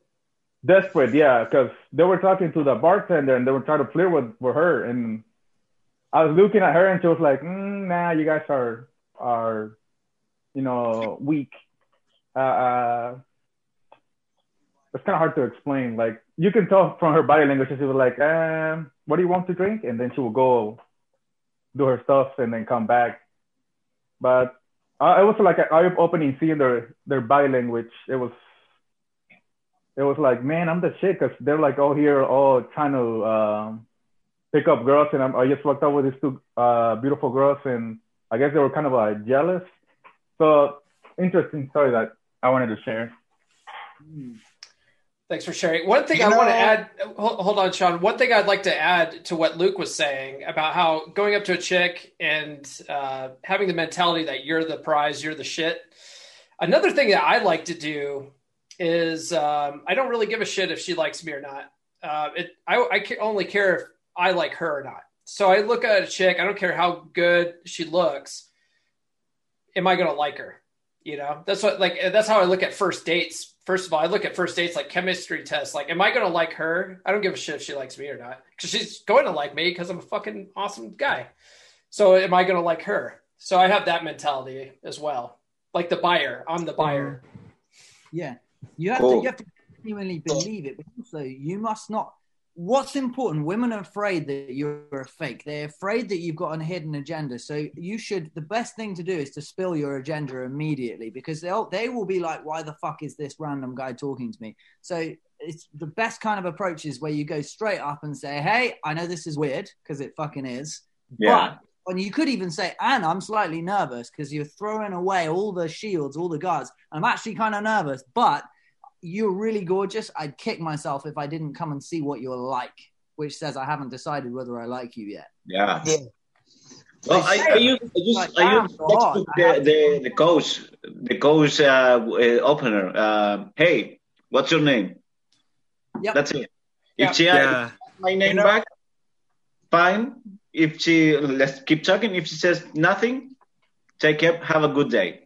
desperate, yeah, because they were talking to the bartender and they were trying to flirt with, with her, and I was looking at her and she was like, mm, "Nah, you guys are are, you know, weak." Uh, uh, it's kind of hard to explain. Like you can tell from her body language, she was like, um, "What do you want to drink?" And then she will go do her stuff and then come back. But uh, it was like an eye-opening seeing their their body language. It was it was like, man, I'm the shit because they're like all here, all trying to um, pick up girls, and I'm, I just walked up with these two uh, beautiful girls, and I guess they were kind of like jealous. So interesting story that I wanted to share. Thanks for sharing. One thing You I want to add, hold, hold on, Sean. One thing I'd like to add to what Luke was saying about how going up to a chick and uh, having the mentality that you're the prize, you're the shit. Another thing that I like to do is um, I don't really give a shit if she likes me or not. Uh, it, I, I only care if I like her or not. So I look at a chick. I don't care how good she looks. Am I going to like her? You know, that's what like that's how I look at first dates. First of all, I look at first dates like chemistry tests. Like, am I going to like her? I don't give a shit if she likes me or not because she's going to like me because I'm a fucking awesome guy. So, am I going to like her? So, I have that mentality as well. Like the buyer, I'm the buyer. Yeah, you have Cool. to you have to genuinely believe it, but also you must not. What's important? Women are afraid that you're a fake. They're afraid that you've got a hidden agenda. So you should. The best thing to do is to spill your agenda immediately because they'll they will be like, "Why the fuck is this random guy talking to me?" So it's the best kind of approach is where you go straight up and say, "Hey, I know this is weird because it fucking is." Yeah. But and you could even say, and I'm slightly nervous because you're throwing away all the shields, all the guards. I'm actually kind of nervous, but you're really gorgeous. I'd kick myself if I didn't come and see what you're like, which says I haven't decided whether I like you yet. Yeah. Well, I, I use, I use, Like, I use God, textbook the, the, the coach, the coach uh, uh, opener. Uh, hey, what's your name? That's it. Yeah. If she Yeah. asks my name back, fine. If she let's keep talking. If she says nothing, take care. Have a good day.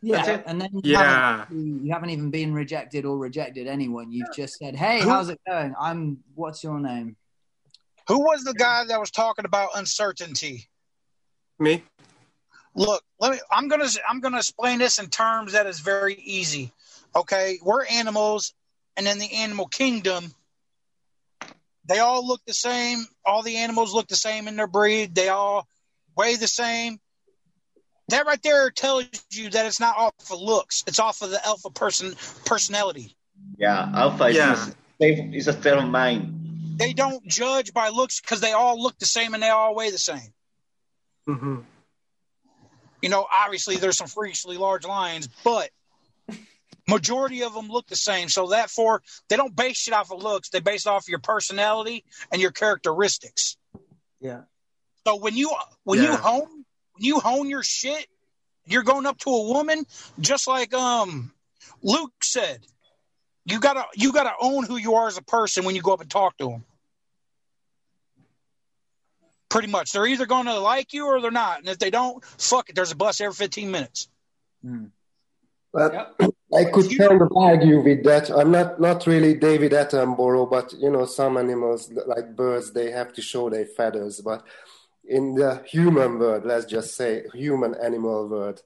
Yeah, and then you, Yeah. haven't, you haven't even been rejected or rejected anyone. You've just said, "Hey, how's it going? I'm. What's your name?" Who was the guy that was talking about uncertainty? Me? Look, let me. I'm gonna. I'm gonna explain this in terms that is very easy. Okay, we're animals, and in the animal kingdom, they all look the same. All the animals look the same in their breed. They all weigh the same. That right there tells you that it's not off of looks. It's off of the alpha person personality. Yeah, alpha is, Yeah. a state, is a state of mind. They don't judge by looks because they all look the same and they all weigh the same. Mm-hmm. You know, obviously there's some freakishly large lions, but majority of them look the same. So therefore, they don't base it off of looks. They base it off of your personality and your characteristics. Yeah. So when you when you Yeah. hone when you hone your shit, you're going up to a woman, just like um Luke said. You gotta you gotta own who you are as a person when you go up and talk to them. Pretty much, they're either going to like you or they're not, and if they don't, fuck it. There's a bus every 15 minutes. But I could kind of argue with that. I'm not not really David Attenborough, but you know, some animals like birds, they have to show their feathers. But in the human world, let's just say human animal world,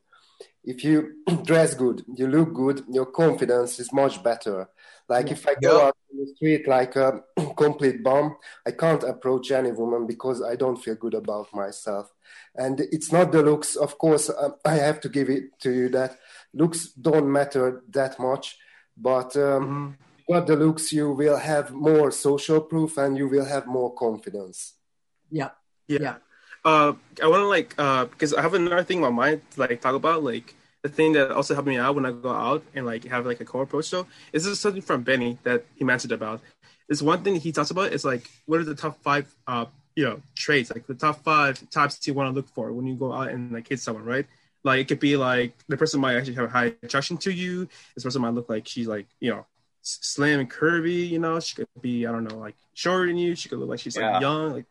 if you dress good, you look good, your confidence is much better. Like if I go out in the street like a complete bum, I can't approach any woman because I don't feel good about myself. And it's not the looks, of course. um, I have to give it to you that looks don't matter that much, but um, got the looks, you will have more social proof and you will have more confidence. Yeah. Yeah. Uh, I want to like uh because I have another thing in my mind to like talk about like the thing that also helped me out when I go out and like have like a cold approach. though is this is something from Benny that he mentioned about. Is one thing he talks about is like what are the top five uh you know traits, like the top five tops you want to look for when you go out and like hit someone, right? Like it could be like the person might actually have a high attraction to you. This person might look like she's like you know slim and curvy. You know, she could be I don't know like shorter than you. She could look like she's Yeah. like young, like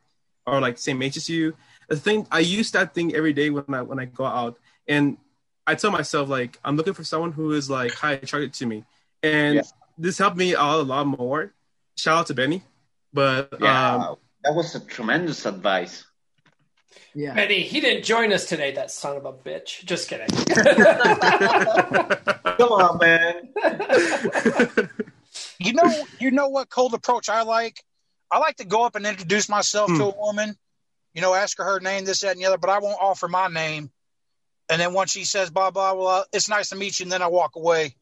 or like same age as you. The thing I use that thing every day when I when I go out, and I tell myself like I'm looking for someone who is like high attracted to me, and Yeah. this helped me out a lot more. Shout out to Benny, but Yeah, um, that was a tremendous advice. Yeah. Benny, he didn't join us today, that son of a bitch. Just kidding. Come on, man. You know, you know what cold approach I like. I like to go up and introduce myself to a woman. You know, ask her her name, this, that, and the other, but I won't offer my name. And then once she says blah blah, well, it's nice to meet you, and then I walk away.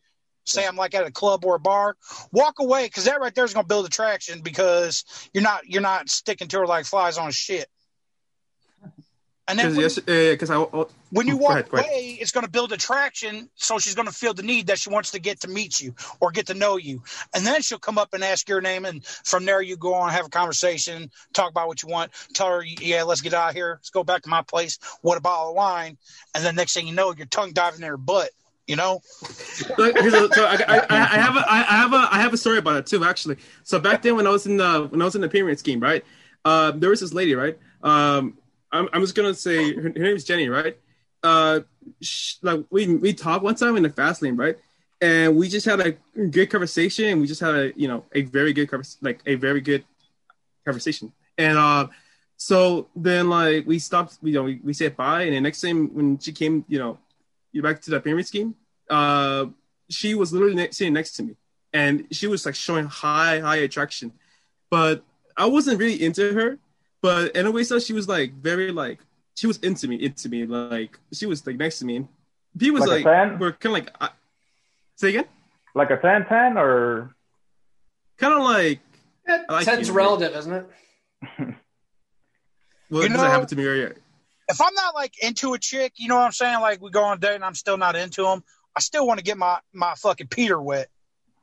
Say I'm like at a club or a bar, walk away because that right there is going to build attraction because you're not you're not sticking to her like flies on shit. And then because when, yes, because I oh, when you walk ahead, away, it's going to build attraction. So she's going to feel the need that she wants to get to meet you or get to know you. And then she'll come up and ask your name. And from there, you go on, have a conversation, talk about what you want, tell her, yeah, let's get out of here. Let's go back to my place. What a bottle of wine. And then next thing you know, you're tongue diving in her butt, you know? Look, a- so I, I, I I have a, I have a, I have a story about it too, actually. So back then, when I was in the, when I was in the pyramid scheme, right? Uh, there was this lady, right? Um, I'm, I'm just gonna say her, her name is Jenny, right? Uh, sh like we we talked one time in the fast lane, right? And we just had a good conversation, we just had a, you know, a very good convers- like a very good conversation. And uh, so then like we stopped, you know, we, we said bye, and the next time when she came, you know, you back to the pyramid scheme, uh, she was literally ne- sitting next to me, and she was like showing high, high attraction, but I wasn't really into her. But in a way, so she was like very like she was into me, into me, like she was like next to me, and he was Like like, we're kind of like, I, say again, Like a tan tan or kind of like I like Ten's you. relative, isn't it? Well, You it doesn't happen to me right If I'm not like into a chick, you know what I'm saying? Like we go on a date and I'm still not into them. I still want to get my, my fucking Peter wet.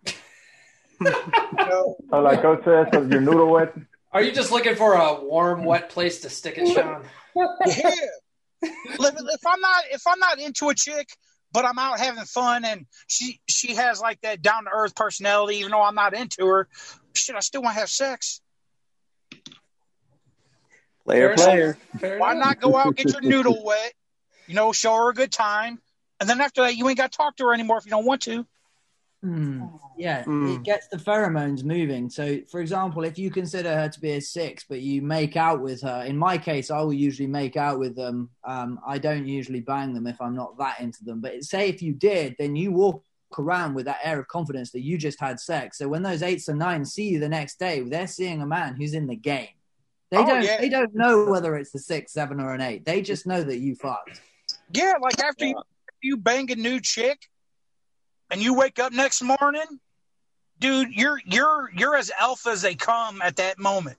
you know? so like Coach says, so your noodle wet. Are you just looking for a warm, wet place to stick it, Sean? yeah. If, if I'm not if I'm not into a chick, but I'm out having fun and she she has like that down to earth personality, even though I'm not into her, shit, I still want to have sex. Player, Fair player. enough. Why not go out get your noodle wet? You know, show her a good time, and then after that, you ain't got to talk to her anymore if you don't want to. Hmm. Yeah, Mm. it gets the pheromones moving. So, for example, if you consider her to be a six, but you make out with her, in my case, I will usually make out with them. Um, I don't usually bang them if I'm not that into them. But say if you did, then you walk around with that air of confidence that you just had sex. So when those eights and nines see you the next day, they're seeing a man who's in the game. They Oh, don't. yeah. They don't know whether it's a six, seven, or an eight. They just know that you fucked. Yeah, like after you you bang a new chick, and you wake up next morning, dude, you're you're you're as alpha as they come at that moment.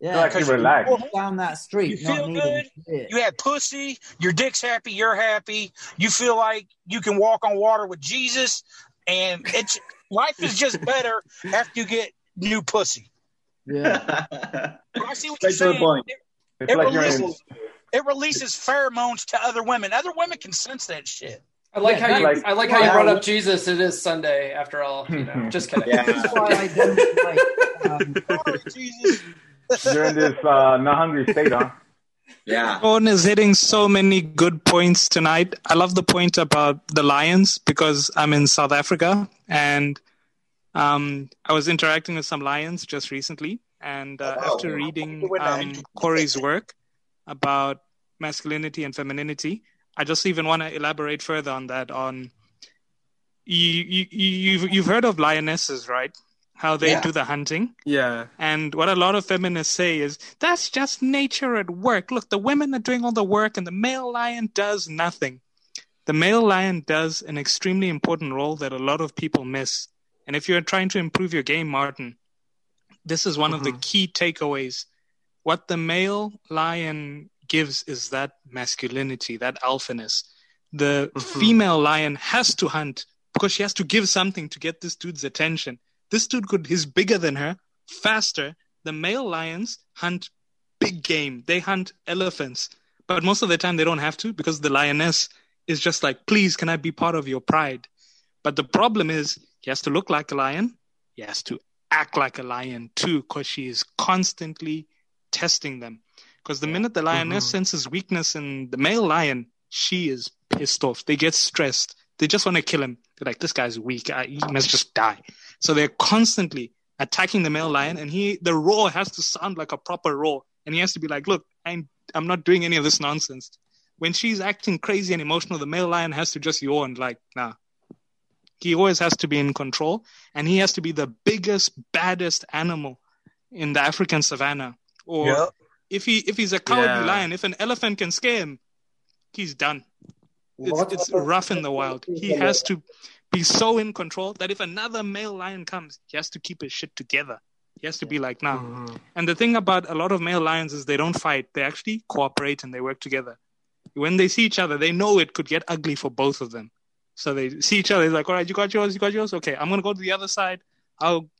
Yeah, Like you Because you- relax. down that street, You feel good? shit. You had pussy, your dick's happy, you're happy. You feel like you can walk on water with Jesus, and it's life is just better after you get new pussy. Yeah. I see what Straight you're saying. point. It, it like you're in, releases it releases pheromones to other women. Other women can sense that shit. I like Yeah, how you. like- I like how you brought up Jesus. It is Sunday after all. You know, just kidding. Yeah. That's why I don't like. Um, Jesus. you're in this uh, not hungry state, huh? Yeah. Owen is hitting so many good points tonight. I love the point about the lions because I'm in South Africa and um, I was interacting with some lions just recently. And uh, Oh, after reading um, Corey's work about masculinity and femininity, I just even want to elaborate further on that. On you, you, you, you've, you've heard of lionesses, right? How they Yeah. do the hunting. Yeah. And what a lot of feminists say is that's just nature at work. Look, the women are doing all the work and the male lion does nothing. The male lion does an extremely important role that a lot of people miss. And if you're trying to improve your game, Martin, this is one of the mm-hmm. key takeaways. What the male lion gives is that masculinity, that alphaness. The mm-hmm. female lion has to hunt because she has to give something to get this dude's attention. This dude could is bigger than her, faster. The male lions hunt big game. They hunt elephants, but most of the time they don't have to because the lioness is just like, please, can I be part of your pride? But the problem is he has to look like a lion. He has to act like a lion too, because she is constantly testing them. Because the minute the lioness Mm-hmm. senses weakness in the male lion, she is pissed off. They get stressed. They just want to kill him. They're like, this guy's weak. I, he must just die. So they're constantly attacking the male lion, and he the roar has to sound like a proper roar, and he has to be like, look, I'm I'm not doing any of this nonsense. When she's acting crazy and emotional, the male lion has to just yawn, like, nah. He always has to be in control, and he has to be the biggest, baddest animal in the African savannah. Or Yep. If he if he's a cowardly Yeah. lion, if an elephant can scare him, he's done. It's, it's rough in the wild. He has to be so in control that if another male lion comes, he has to keep his shit together. He has to be like, nah. Mm-hmm. And the thing about a lot of male lions is they don't fight. They actually cooperate and they work together. When they see each other, they know it could get ugly for both of them. So they see each other. They're like, all right, you got yours, you got yours. Okay, I'm going to go to the other side. I'll,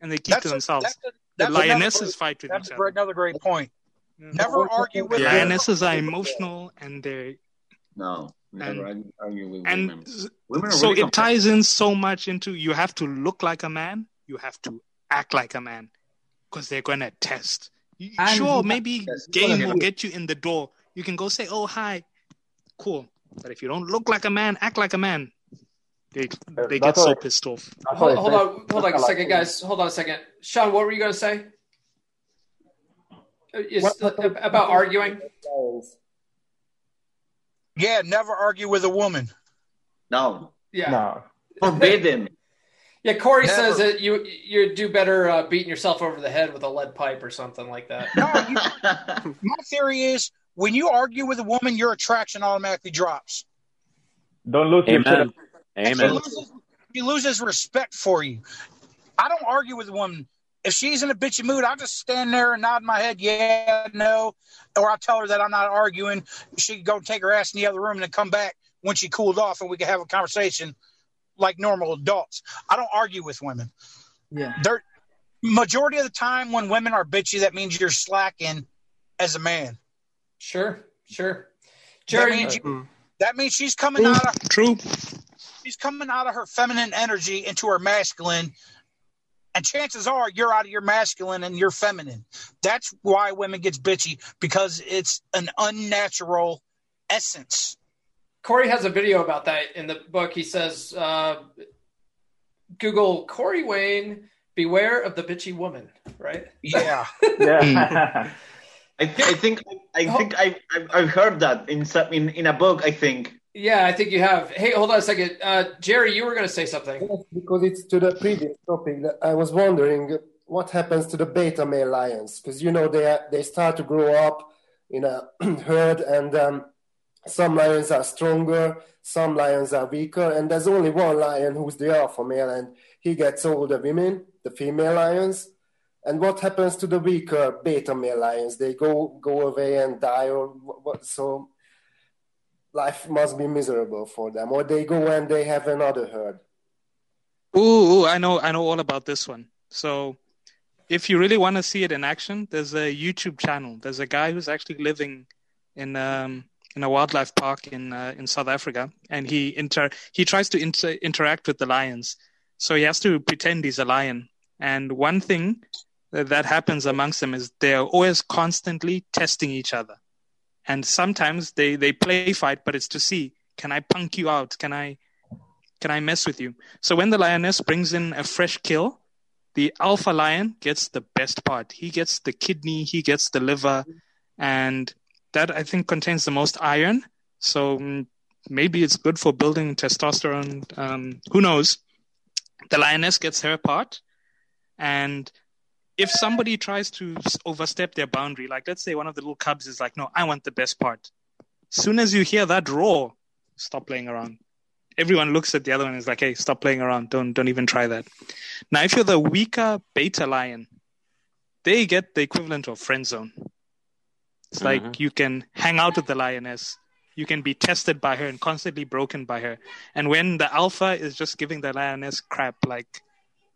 and they keep That's to a- themselves. that's a- the that's another lionesses great- fight with each other. great, another great point. Mm-hmm. Never argue with The a lionesses are emotional and they're No, never And- argue with and women. s- Women are so really it ties in so much into you have to look like a man, you have to act like a man, because they're gonna test. And- sure, maybe Yes, game will get you in the door. You can go say, "Oh, hi," cool. But if you don't look like a man, act like a man, they they get so what- pissed off. Hold, hold on, hold on a second, guys. Hold on a second. Sean, what were you going to say? Is, What- about arguing? Yeah, never argue with a woman. No, Yeah. No. forbidden. Yeah, Corey Never. says that you you do better uh, beating yourself over the head with a lead pipe or something like that. No, you, my theory is when you argue with a woman, your attraction automatically drops. Don't lose your Amen. shit. She Amen. loses, she loses respect for you. I don't argue with a woman. If she's in a bitchy mood, I'll just stand there and nod my head, yeah, no, or I'll tell her that I'm not arguing. She can go take her ass in the other room and then come back when she cooled off, and we can have a conversation like normal adults. I don't argue with women. Yeah. They're majority of the time when women are bitchy, that means you're slacking as a man. Sure, sure. That Jerry, means, you- mm-hmm. that means she's coming out of True. she's coming out of her feminine energy into her masculine and chances are you're out of your masculine and you're feminine that's why women gets bitchy because it's an unnatural essence Corey has a video about that in the book. He says, uh, Google Corey Wayne, beware of the bitchy woman, right? yeah Yeah. I, th- I think I think I I've, I've heard that in some in, in a book. I think. Yeah, I think you have. Hey, hold on a second. Uh, Jerry, you were going to say something. Yes, because it's to the previous topic that I was wondering what happens to the beta male lions because you know they they start to grow up in a herd and um, some lions are stronger, some lions are weaker, and there's only one lion who's the alpha male and he gets all the women, the female lions. And what happens to the weaker beta male lions? They go go away and die, or what? what so life must be miserable for them, or they go and they have another herd. Ooh, ooh, I know, I know all about this one. So, if you really want to see it in action, there's a YouTube channel. There's a guy who's actually living in um in a wildlife park in uh, in South Africa, and he inter he tries to inter- interact with the lions. So he has to pretend he's a lion. And one thing that, happens amongst them is they're always constantly testing each other. And sometimes they they play fight, but it's to see can I punk you out? Can I can I mess with you? So when the lioness brings in a fresh kill, the alpha lion gets the best part. He gets the kidney, he gets the liver, and that I think contains the most iron. So mm, maybe it's good for building testosterone. Um, who knows? The lioness gets her part, and if somebody tries to overstep their boundary, like let's say one of the little cubs is like, "No, I want the best part." Soon as you hear that roar, stop playing around everyone looks at the other one and is like, "Hey, stop playing around. Don't don't even try that." Now, if you're the weaker beta lion, they get the equivalent of friend zone. It's like mm-hmm. you can hang out with the lioness, you can be tested by her and constantly broken by her. And when the alpha is just giving the lioness crap, like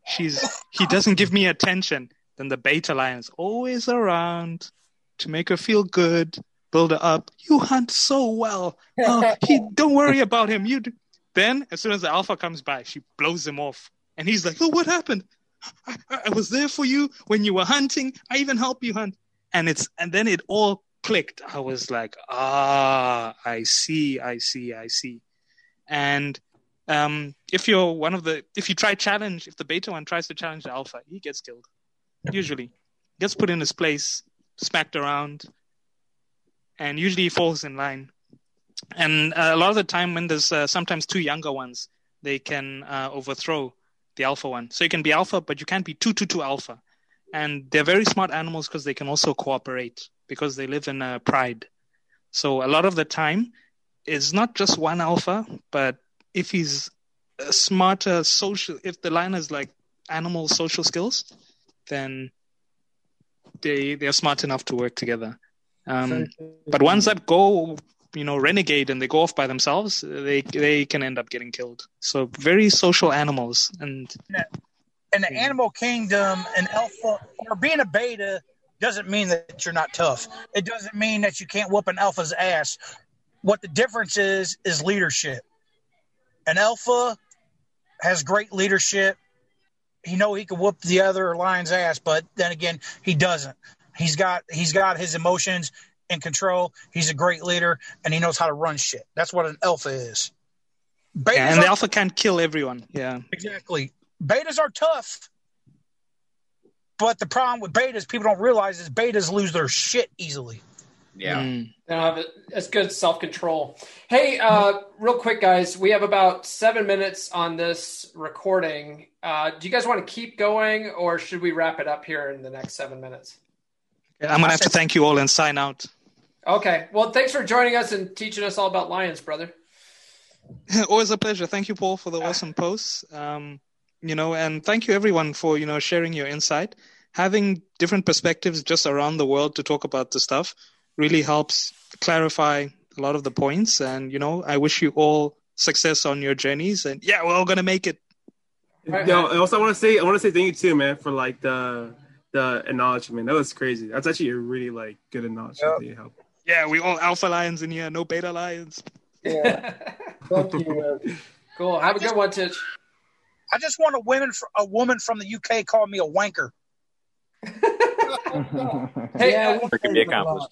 she's he doesn't give me attention, then the beta lion's always around to make her feel good, build her up. You hunt so well. Oh, he, don't worry about him. You. Do. Then, as soon as the alpha comes by, she blows him off, and he's like, "Oh, what happened? I, I was there for you when you were hunting. I even helped you hunt." And it's and then it all clicked. I was like, "Ah, I see, I see, I see." And um, if you're one of the, if you try challenge, if the beta one tries to challenge the alpha, he gets killed. Usually, gets put in his place, smacked around, and usually he falls in line. And uh, a lot of the time, when there's uh, sometimes two younger ones, they can uh, overthrow the alpha one. So you can be alpha, but you can't be two two two alpha. And they're very smart animals because they can also cooperate because they live in pride. So a lot of the time, it's not just one alpha, but if he's smarter social, if the lion has like animal social skills, then they they're smart enough to work together. Um, but ones that go, you know, renegade and they go off by themselves, they they can end up getting killed. So very social animals, and in the animal kingdom, an alpha or being a beta doesn't mean that you're not tough. It doesn't mean that you can't whoop an alpha's ass. What the difference is is leadership. An alpha has great leadership. He know he can whoop the other lion's ass, but then again, he doesn't. He's got he's got his emotions in control. He's a great leader, and he knows how to run shit. That's what an alpha is. Betas yeah, and are- the alpha can't kill everyone. Yeah. Exactly. Betas are tough. But the problem with betas, people don't realize is betas lose their shit easily. Yeah. Hmm. They don't have it. It's good self control. Hey, uh, real quick, guys, we have about seven minutes on this recording. Uh, do you guys want to keep going, or should we wrap it up here in the next seven minutes? I'm gonna have to thank you all and sign out. Okay. Well, thanks for joining us and teaching us all about lions, brother. Always a pleasure. Thank you, Paul, for the awesome posts. Um, you know, and thank you everyone for you know sharing your insight. Having different perspectives just around the world to talk about the stuff really helps clarify a lot of the points. And you know, I wish you all success on your journeys. And yeah, we're all gonna make it. Yo, I also want to say I want to say thank you too, man, for like the the acknowledgement. That was crazy. That's actually a really like good acknowledgement. that you helped. Yeah, we all alpha lions in here, no beta lions. Yeah. Thank you, man. Cool. Have a good one, Titch. I just want a woman, a woman from the UK call me a wanker. Hey, Yeah, uh, It can be accomplished.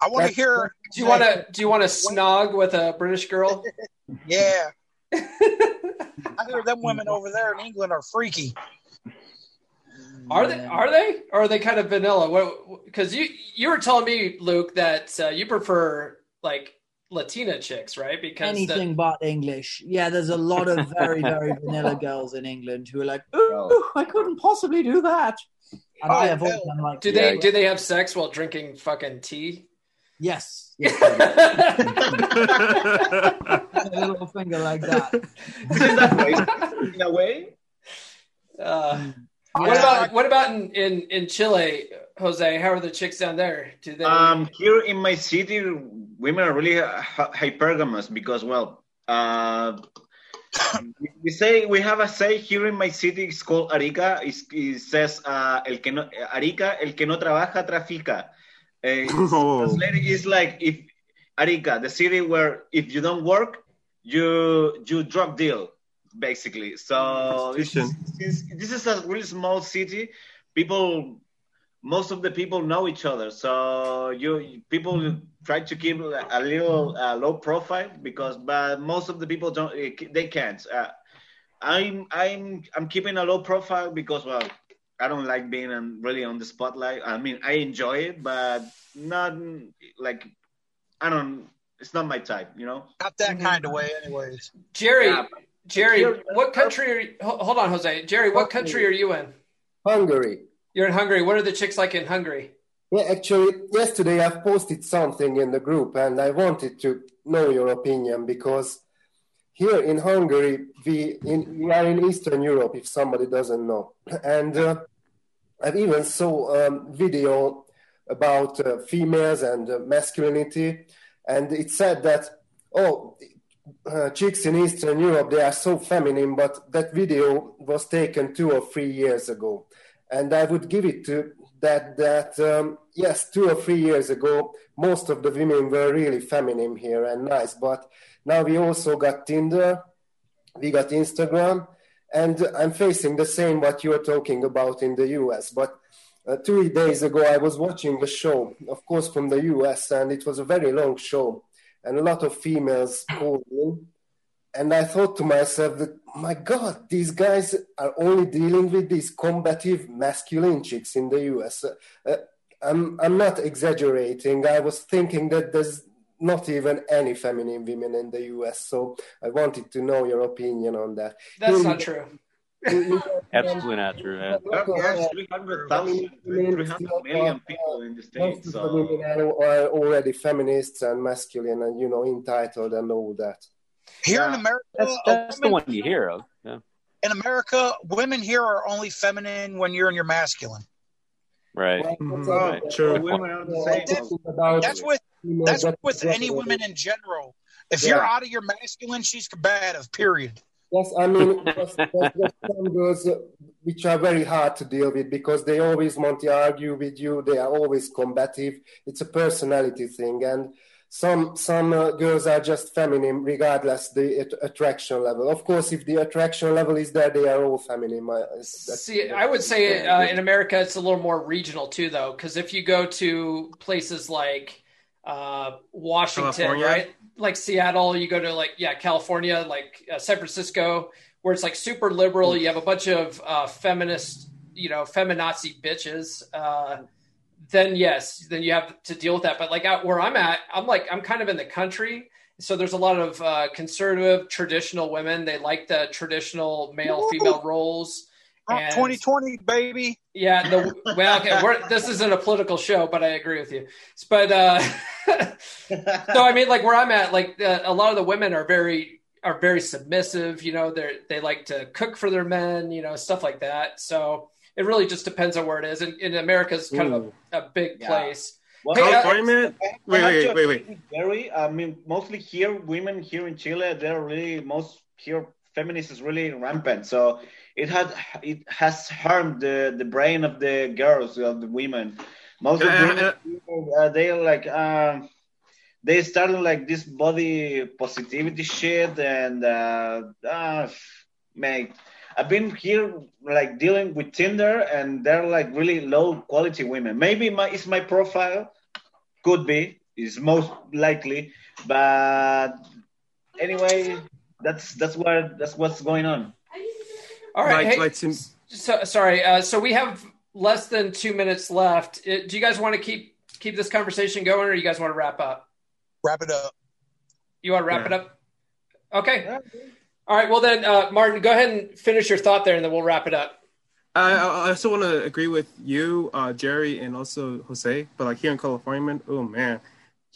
I want to hear. do you want to do you want to snog with a British girl? Yeah. I hear them women over there in England are freaky. Are they? Are they? Or are they kind of vanilla? Because you you were telling me, Luke, that uh, you prefer like Latina chicks, right? Because the- Anything but English. Yeah, there's a lot of very, very vanilla girls in England who are like, "Ooh, I couldn't possibly do that." And I Oh, have hell. always like, do they do they have sex while drinking fucking tea? Yes. yes a little finger like that. Is that way? In a way? Uh, what Yeah. about what about in, in in Chile, Jose? How are the chicks down there? Do they? Um, here in my city, women are really hypergamous because, well, uh, we- we say we have a say here in my city. It's called Arica. It's, it says uh, el que no, Arica, el que no trabaja trafica. Uh, it's- Oh. translated is like if Arica, the city where if you don't work, you you drug deal basically. So it's, this is a really small city. People most of the people know each other so you people try to keep a little uh, low profile because but most of the people don't they can't uh, i'm i'm i'm keeping a low profile because well i don't like being on, really on the spotlight i mean i enjoy it but not like i don't it's not my type you know Not that mm-hmm. kind of way, anyways. Jerry, Yeah, Jerry, what country? Are you, hold on, Jose. Jerry, what country are you in? Hungary. You're in Hungary. What are the chicks like in Hungary? Yeah, actually, yesterday I've posted something in the group and I wanted to know your opinion because here in Hungary, we, in, we are in Eastern Europe, if somebody doesn't know. And uh, I've even saw a um, video about uh, females and uh, masculinity. And it said that, oh, uh, chicks in Eastern Europe, they are so feminine, but that video was taken two or three years ago. And I would give it to that that um, yes, two or three years ago, most of the women were really feminine here and nice, but now we also got Tinder, we got Instagram, and I'm facing the same what you're talking about in the US. But uh, two days ago, I was watching a show, of course, from the US, and it was a very long show, and a lot of females called in. And I thought to myself that, my God, these guys are only dealing with these combative masculine chicks in the US. Uh, I'm, I'm not exaggerating. I was thinking that there's not even any feminine women in the US. So I wanted to know your opinion on that. That's not true. Absolutely not true. Yeah. Uh, There's 300,000, 300 million people in the Most States. of the So. women are, are already feminists and masculine and, you know, entitled and all that. Here in America, That's, a that's the one you hear of. Yeah. in America, women here are only feminine when you're in your masculine. Right. Mm-hmm. Right. True. Women are the same. That's with that's with any women in general. If you're out of your masculine, she's combative. Period. Yes, I mean, there's, there's, there's some girls uh, which are very hard to deal with because they always want to argue with you. They are always combative. It's a personality thing, and some some uh, girls are just feminine regardless the at- attraction level. Of course, if the attraction level is there, they are all feminine. Uh, that's- See, I would say uh, in America it's a little more regional too, though, because if you go to places like uh, Washington, California? right, like Seattle, you go to like yeah, California, like uh, San Francisco, where it's like super liberal. You have a bunch of uh, feminist, you know, feminazi bitches. Uh, then yes, then you have to deal with that. But like out where I'm at, I'm like I'm kind of in the country. So there's a lot of uh, conservative, traditional women. They like the traditional male female roles. Trump And- 2020, baby. yeah, the well, okay, we're, this isn't a political show, but I agree with you. But uh, so I mean, like where I'm at, like uh, a lot of the women are very are very submissive. You know, they they like to cook for their men. You know, stuff like that. So it really just depends on where it is. And in America's kind of a, a big Yeah. place. Well, Hey, uh, California, man. I Wait, wait, wait, wait. with Gary, I mean, mostly here, women here in Chile, they're really most here. Feminist is really rampant, so it had it has harmed the the brain of the girls of the women. Most of the women, uh, they like um, they started like this body positivity shit, and uh, uh, mate, I've been here like dealing with Tinder, and they're like really low quality women. Maybe my it's my profile, could be, is most likely, but anyway, that's that's where that's what's going on. All right. Like, hey, like to, so, sorry. Uh, so we have less than two minutes left. Uh, Do you guys want to keep keep this conversation going, or you guys want to wrap up? Wrap it up. You want to wrap Yeah. it up? Okay. All right. Well, then, uh, Martin, go ahead and finish your thought there, and then we'll wrap it up. I, I also want to agree with you, uh, Jerry, and also Jose. But like here in California, man, oh man,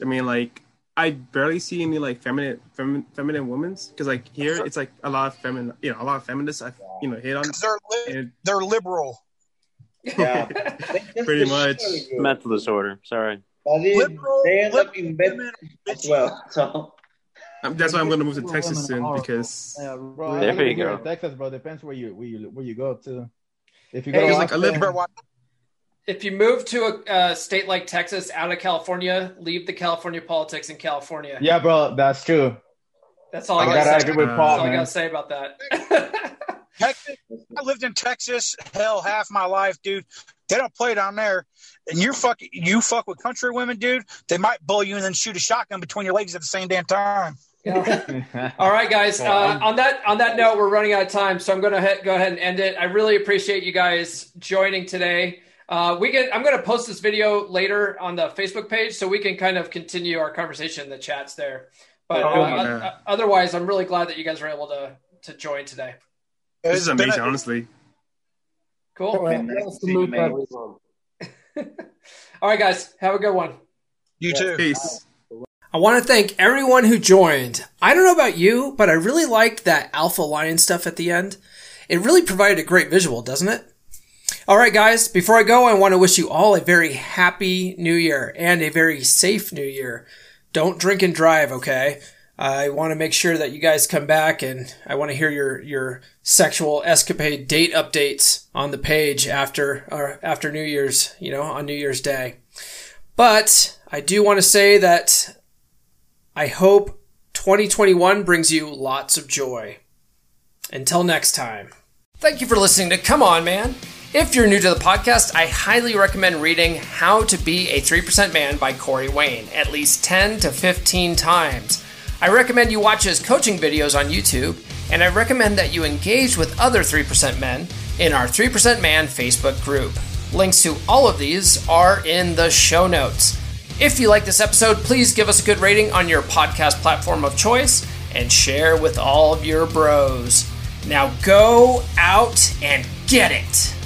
I mean, like I barely see any like feminine, feminine, feminine women's because like here it's like a lot of feminine, you know, a lot of feminists. I you know hit on they're li- And they're liberal. Yeah, Pretty much. Mental disorder. Sorry. But Liberal, they end up in bed as well. So um, that's why I'm going to move to Texas soon are because Yeah, bro. There you go. in Texas, bro. Depends where you where you where you go to. If you Hey, go to it's like I live- Austin- Better watch- If you move to a uh, state like Texas out of California, leave the California politics in California. yeah, bro, that's true. That's all I, I gotta gotta say. agree with Uh, That's all I gotta say about that. Texas, I lived in Texas, hell, half my life, dude. They don't play down there. And you're fucking, you fuck with country women, dude. They might bully you and then shoot a shotgun between your legs at the same damn time. All right, guys. Uh, on that on that note, we're running out of time, so I'm going to he- go ahead and end it. I really appreciate you guys joining today. Uh, we can. I'm going to post this video later on the Facebook page, so we can kind of continue our conversation in the chats there. But uh, Oh, o- yeah. otherwise, I'm really glad that you guys were able to to join today. this It's is been a- amazing, honestly. Cool. Well, nice nice to to see you, meet man. everyone. All right, guys. Have a good one. You too. Peace. I want to thank everyone who joined. I don't know about you, but I really liked that Alpha Lion stuff at the end. It really provided a great visual, doesn't it? All right, guys, before I go, I want to wish you all a very happy new year and a very safe new year. Don't drink and drive, okay? I want to make sure that you guys come back and I want to hear your, your sexual escapade date updates on the page after, or after New Year's, you know, on New Year's Day. But I do want to say that I hope 2021 brings you lots of joy. Until next time. Thank you for listening to Come On Man. If you're new to the podcast, I highly recommend reading How to Be a 3% Man by Corey Wayne at least 10 to 15 times. I recommend you watch his coaching videos on YouTube, and I recommend that you engage with other 3% men in our 3% Man Facebook group. Links to all of these are in the show notes. If you like this episode, please give us a good rating on your podcast platform of choice and share with all of your bros. Now go out and get it.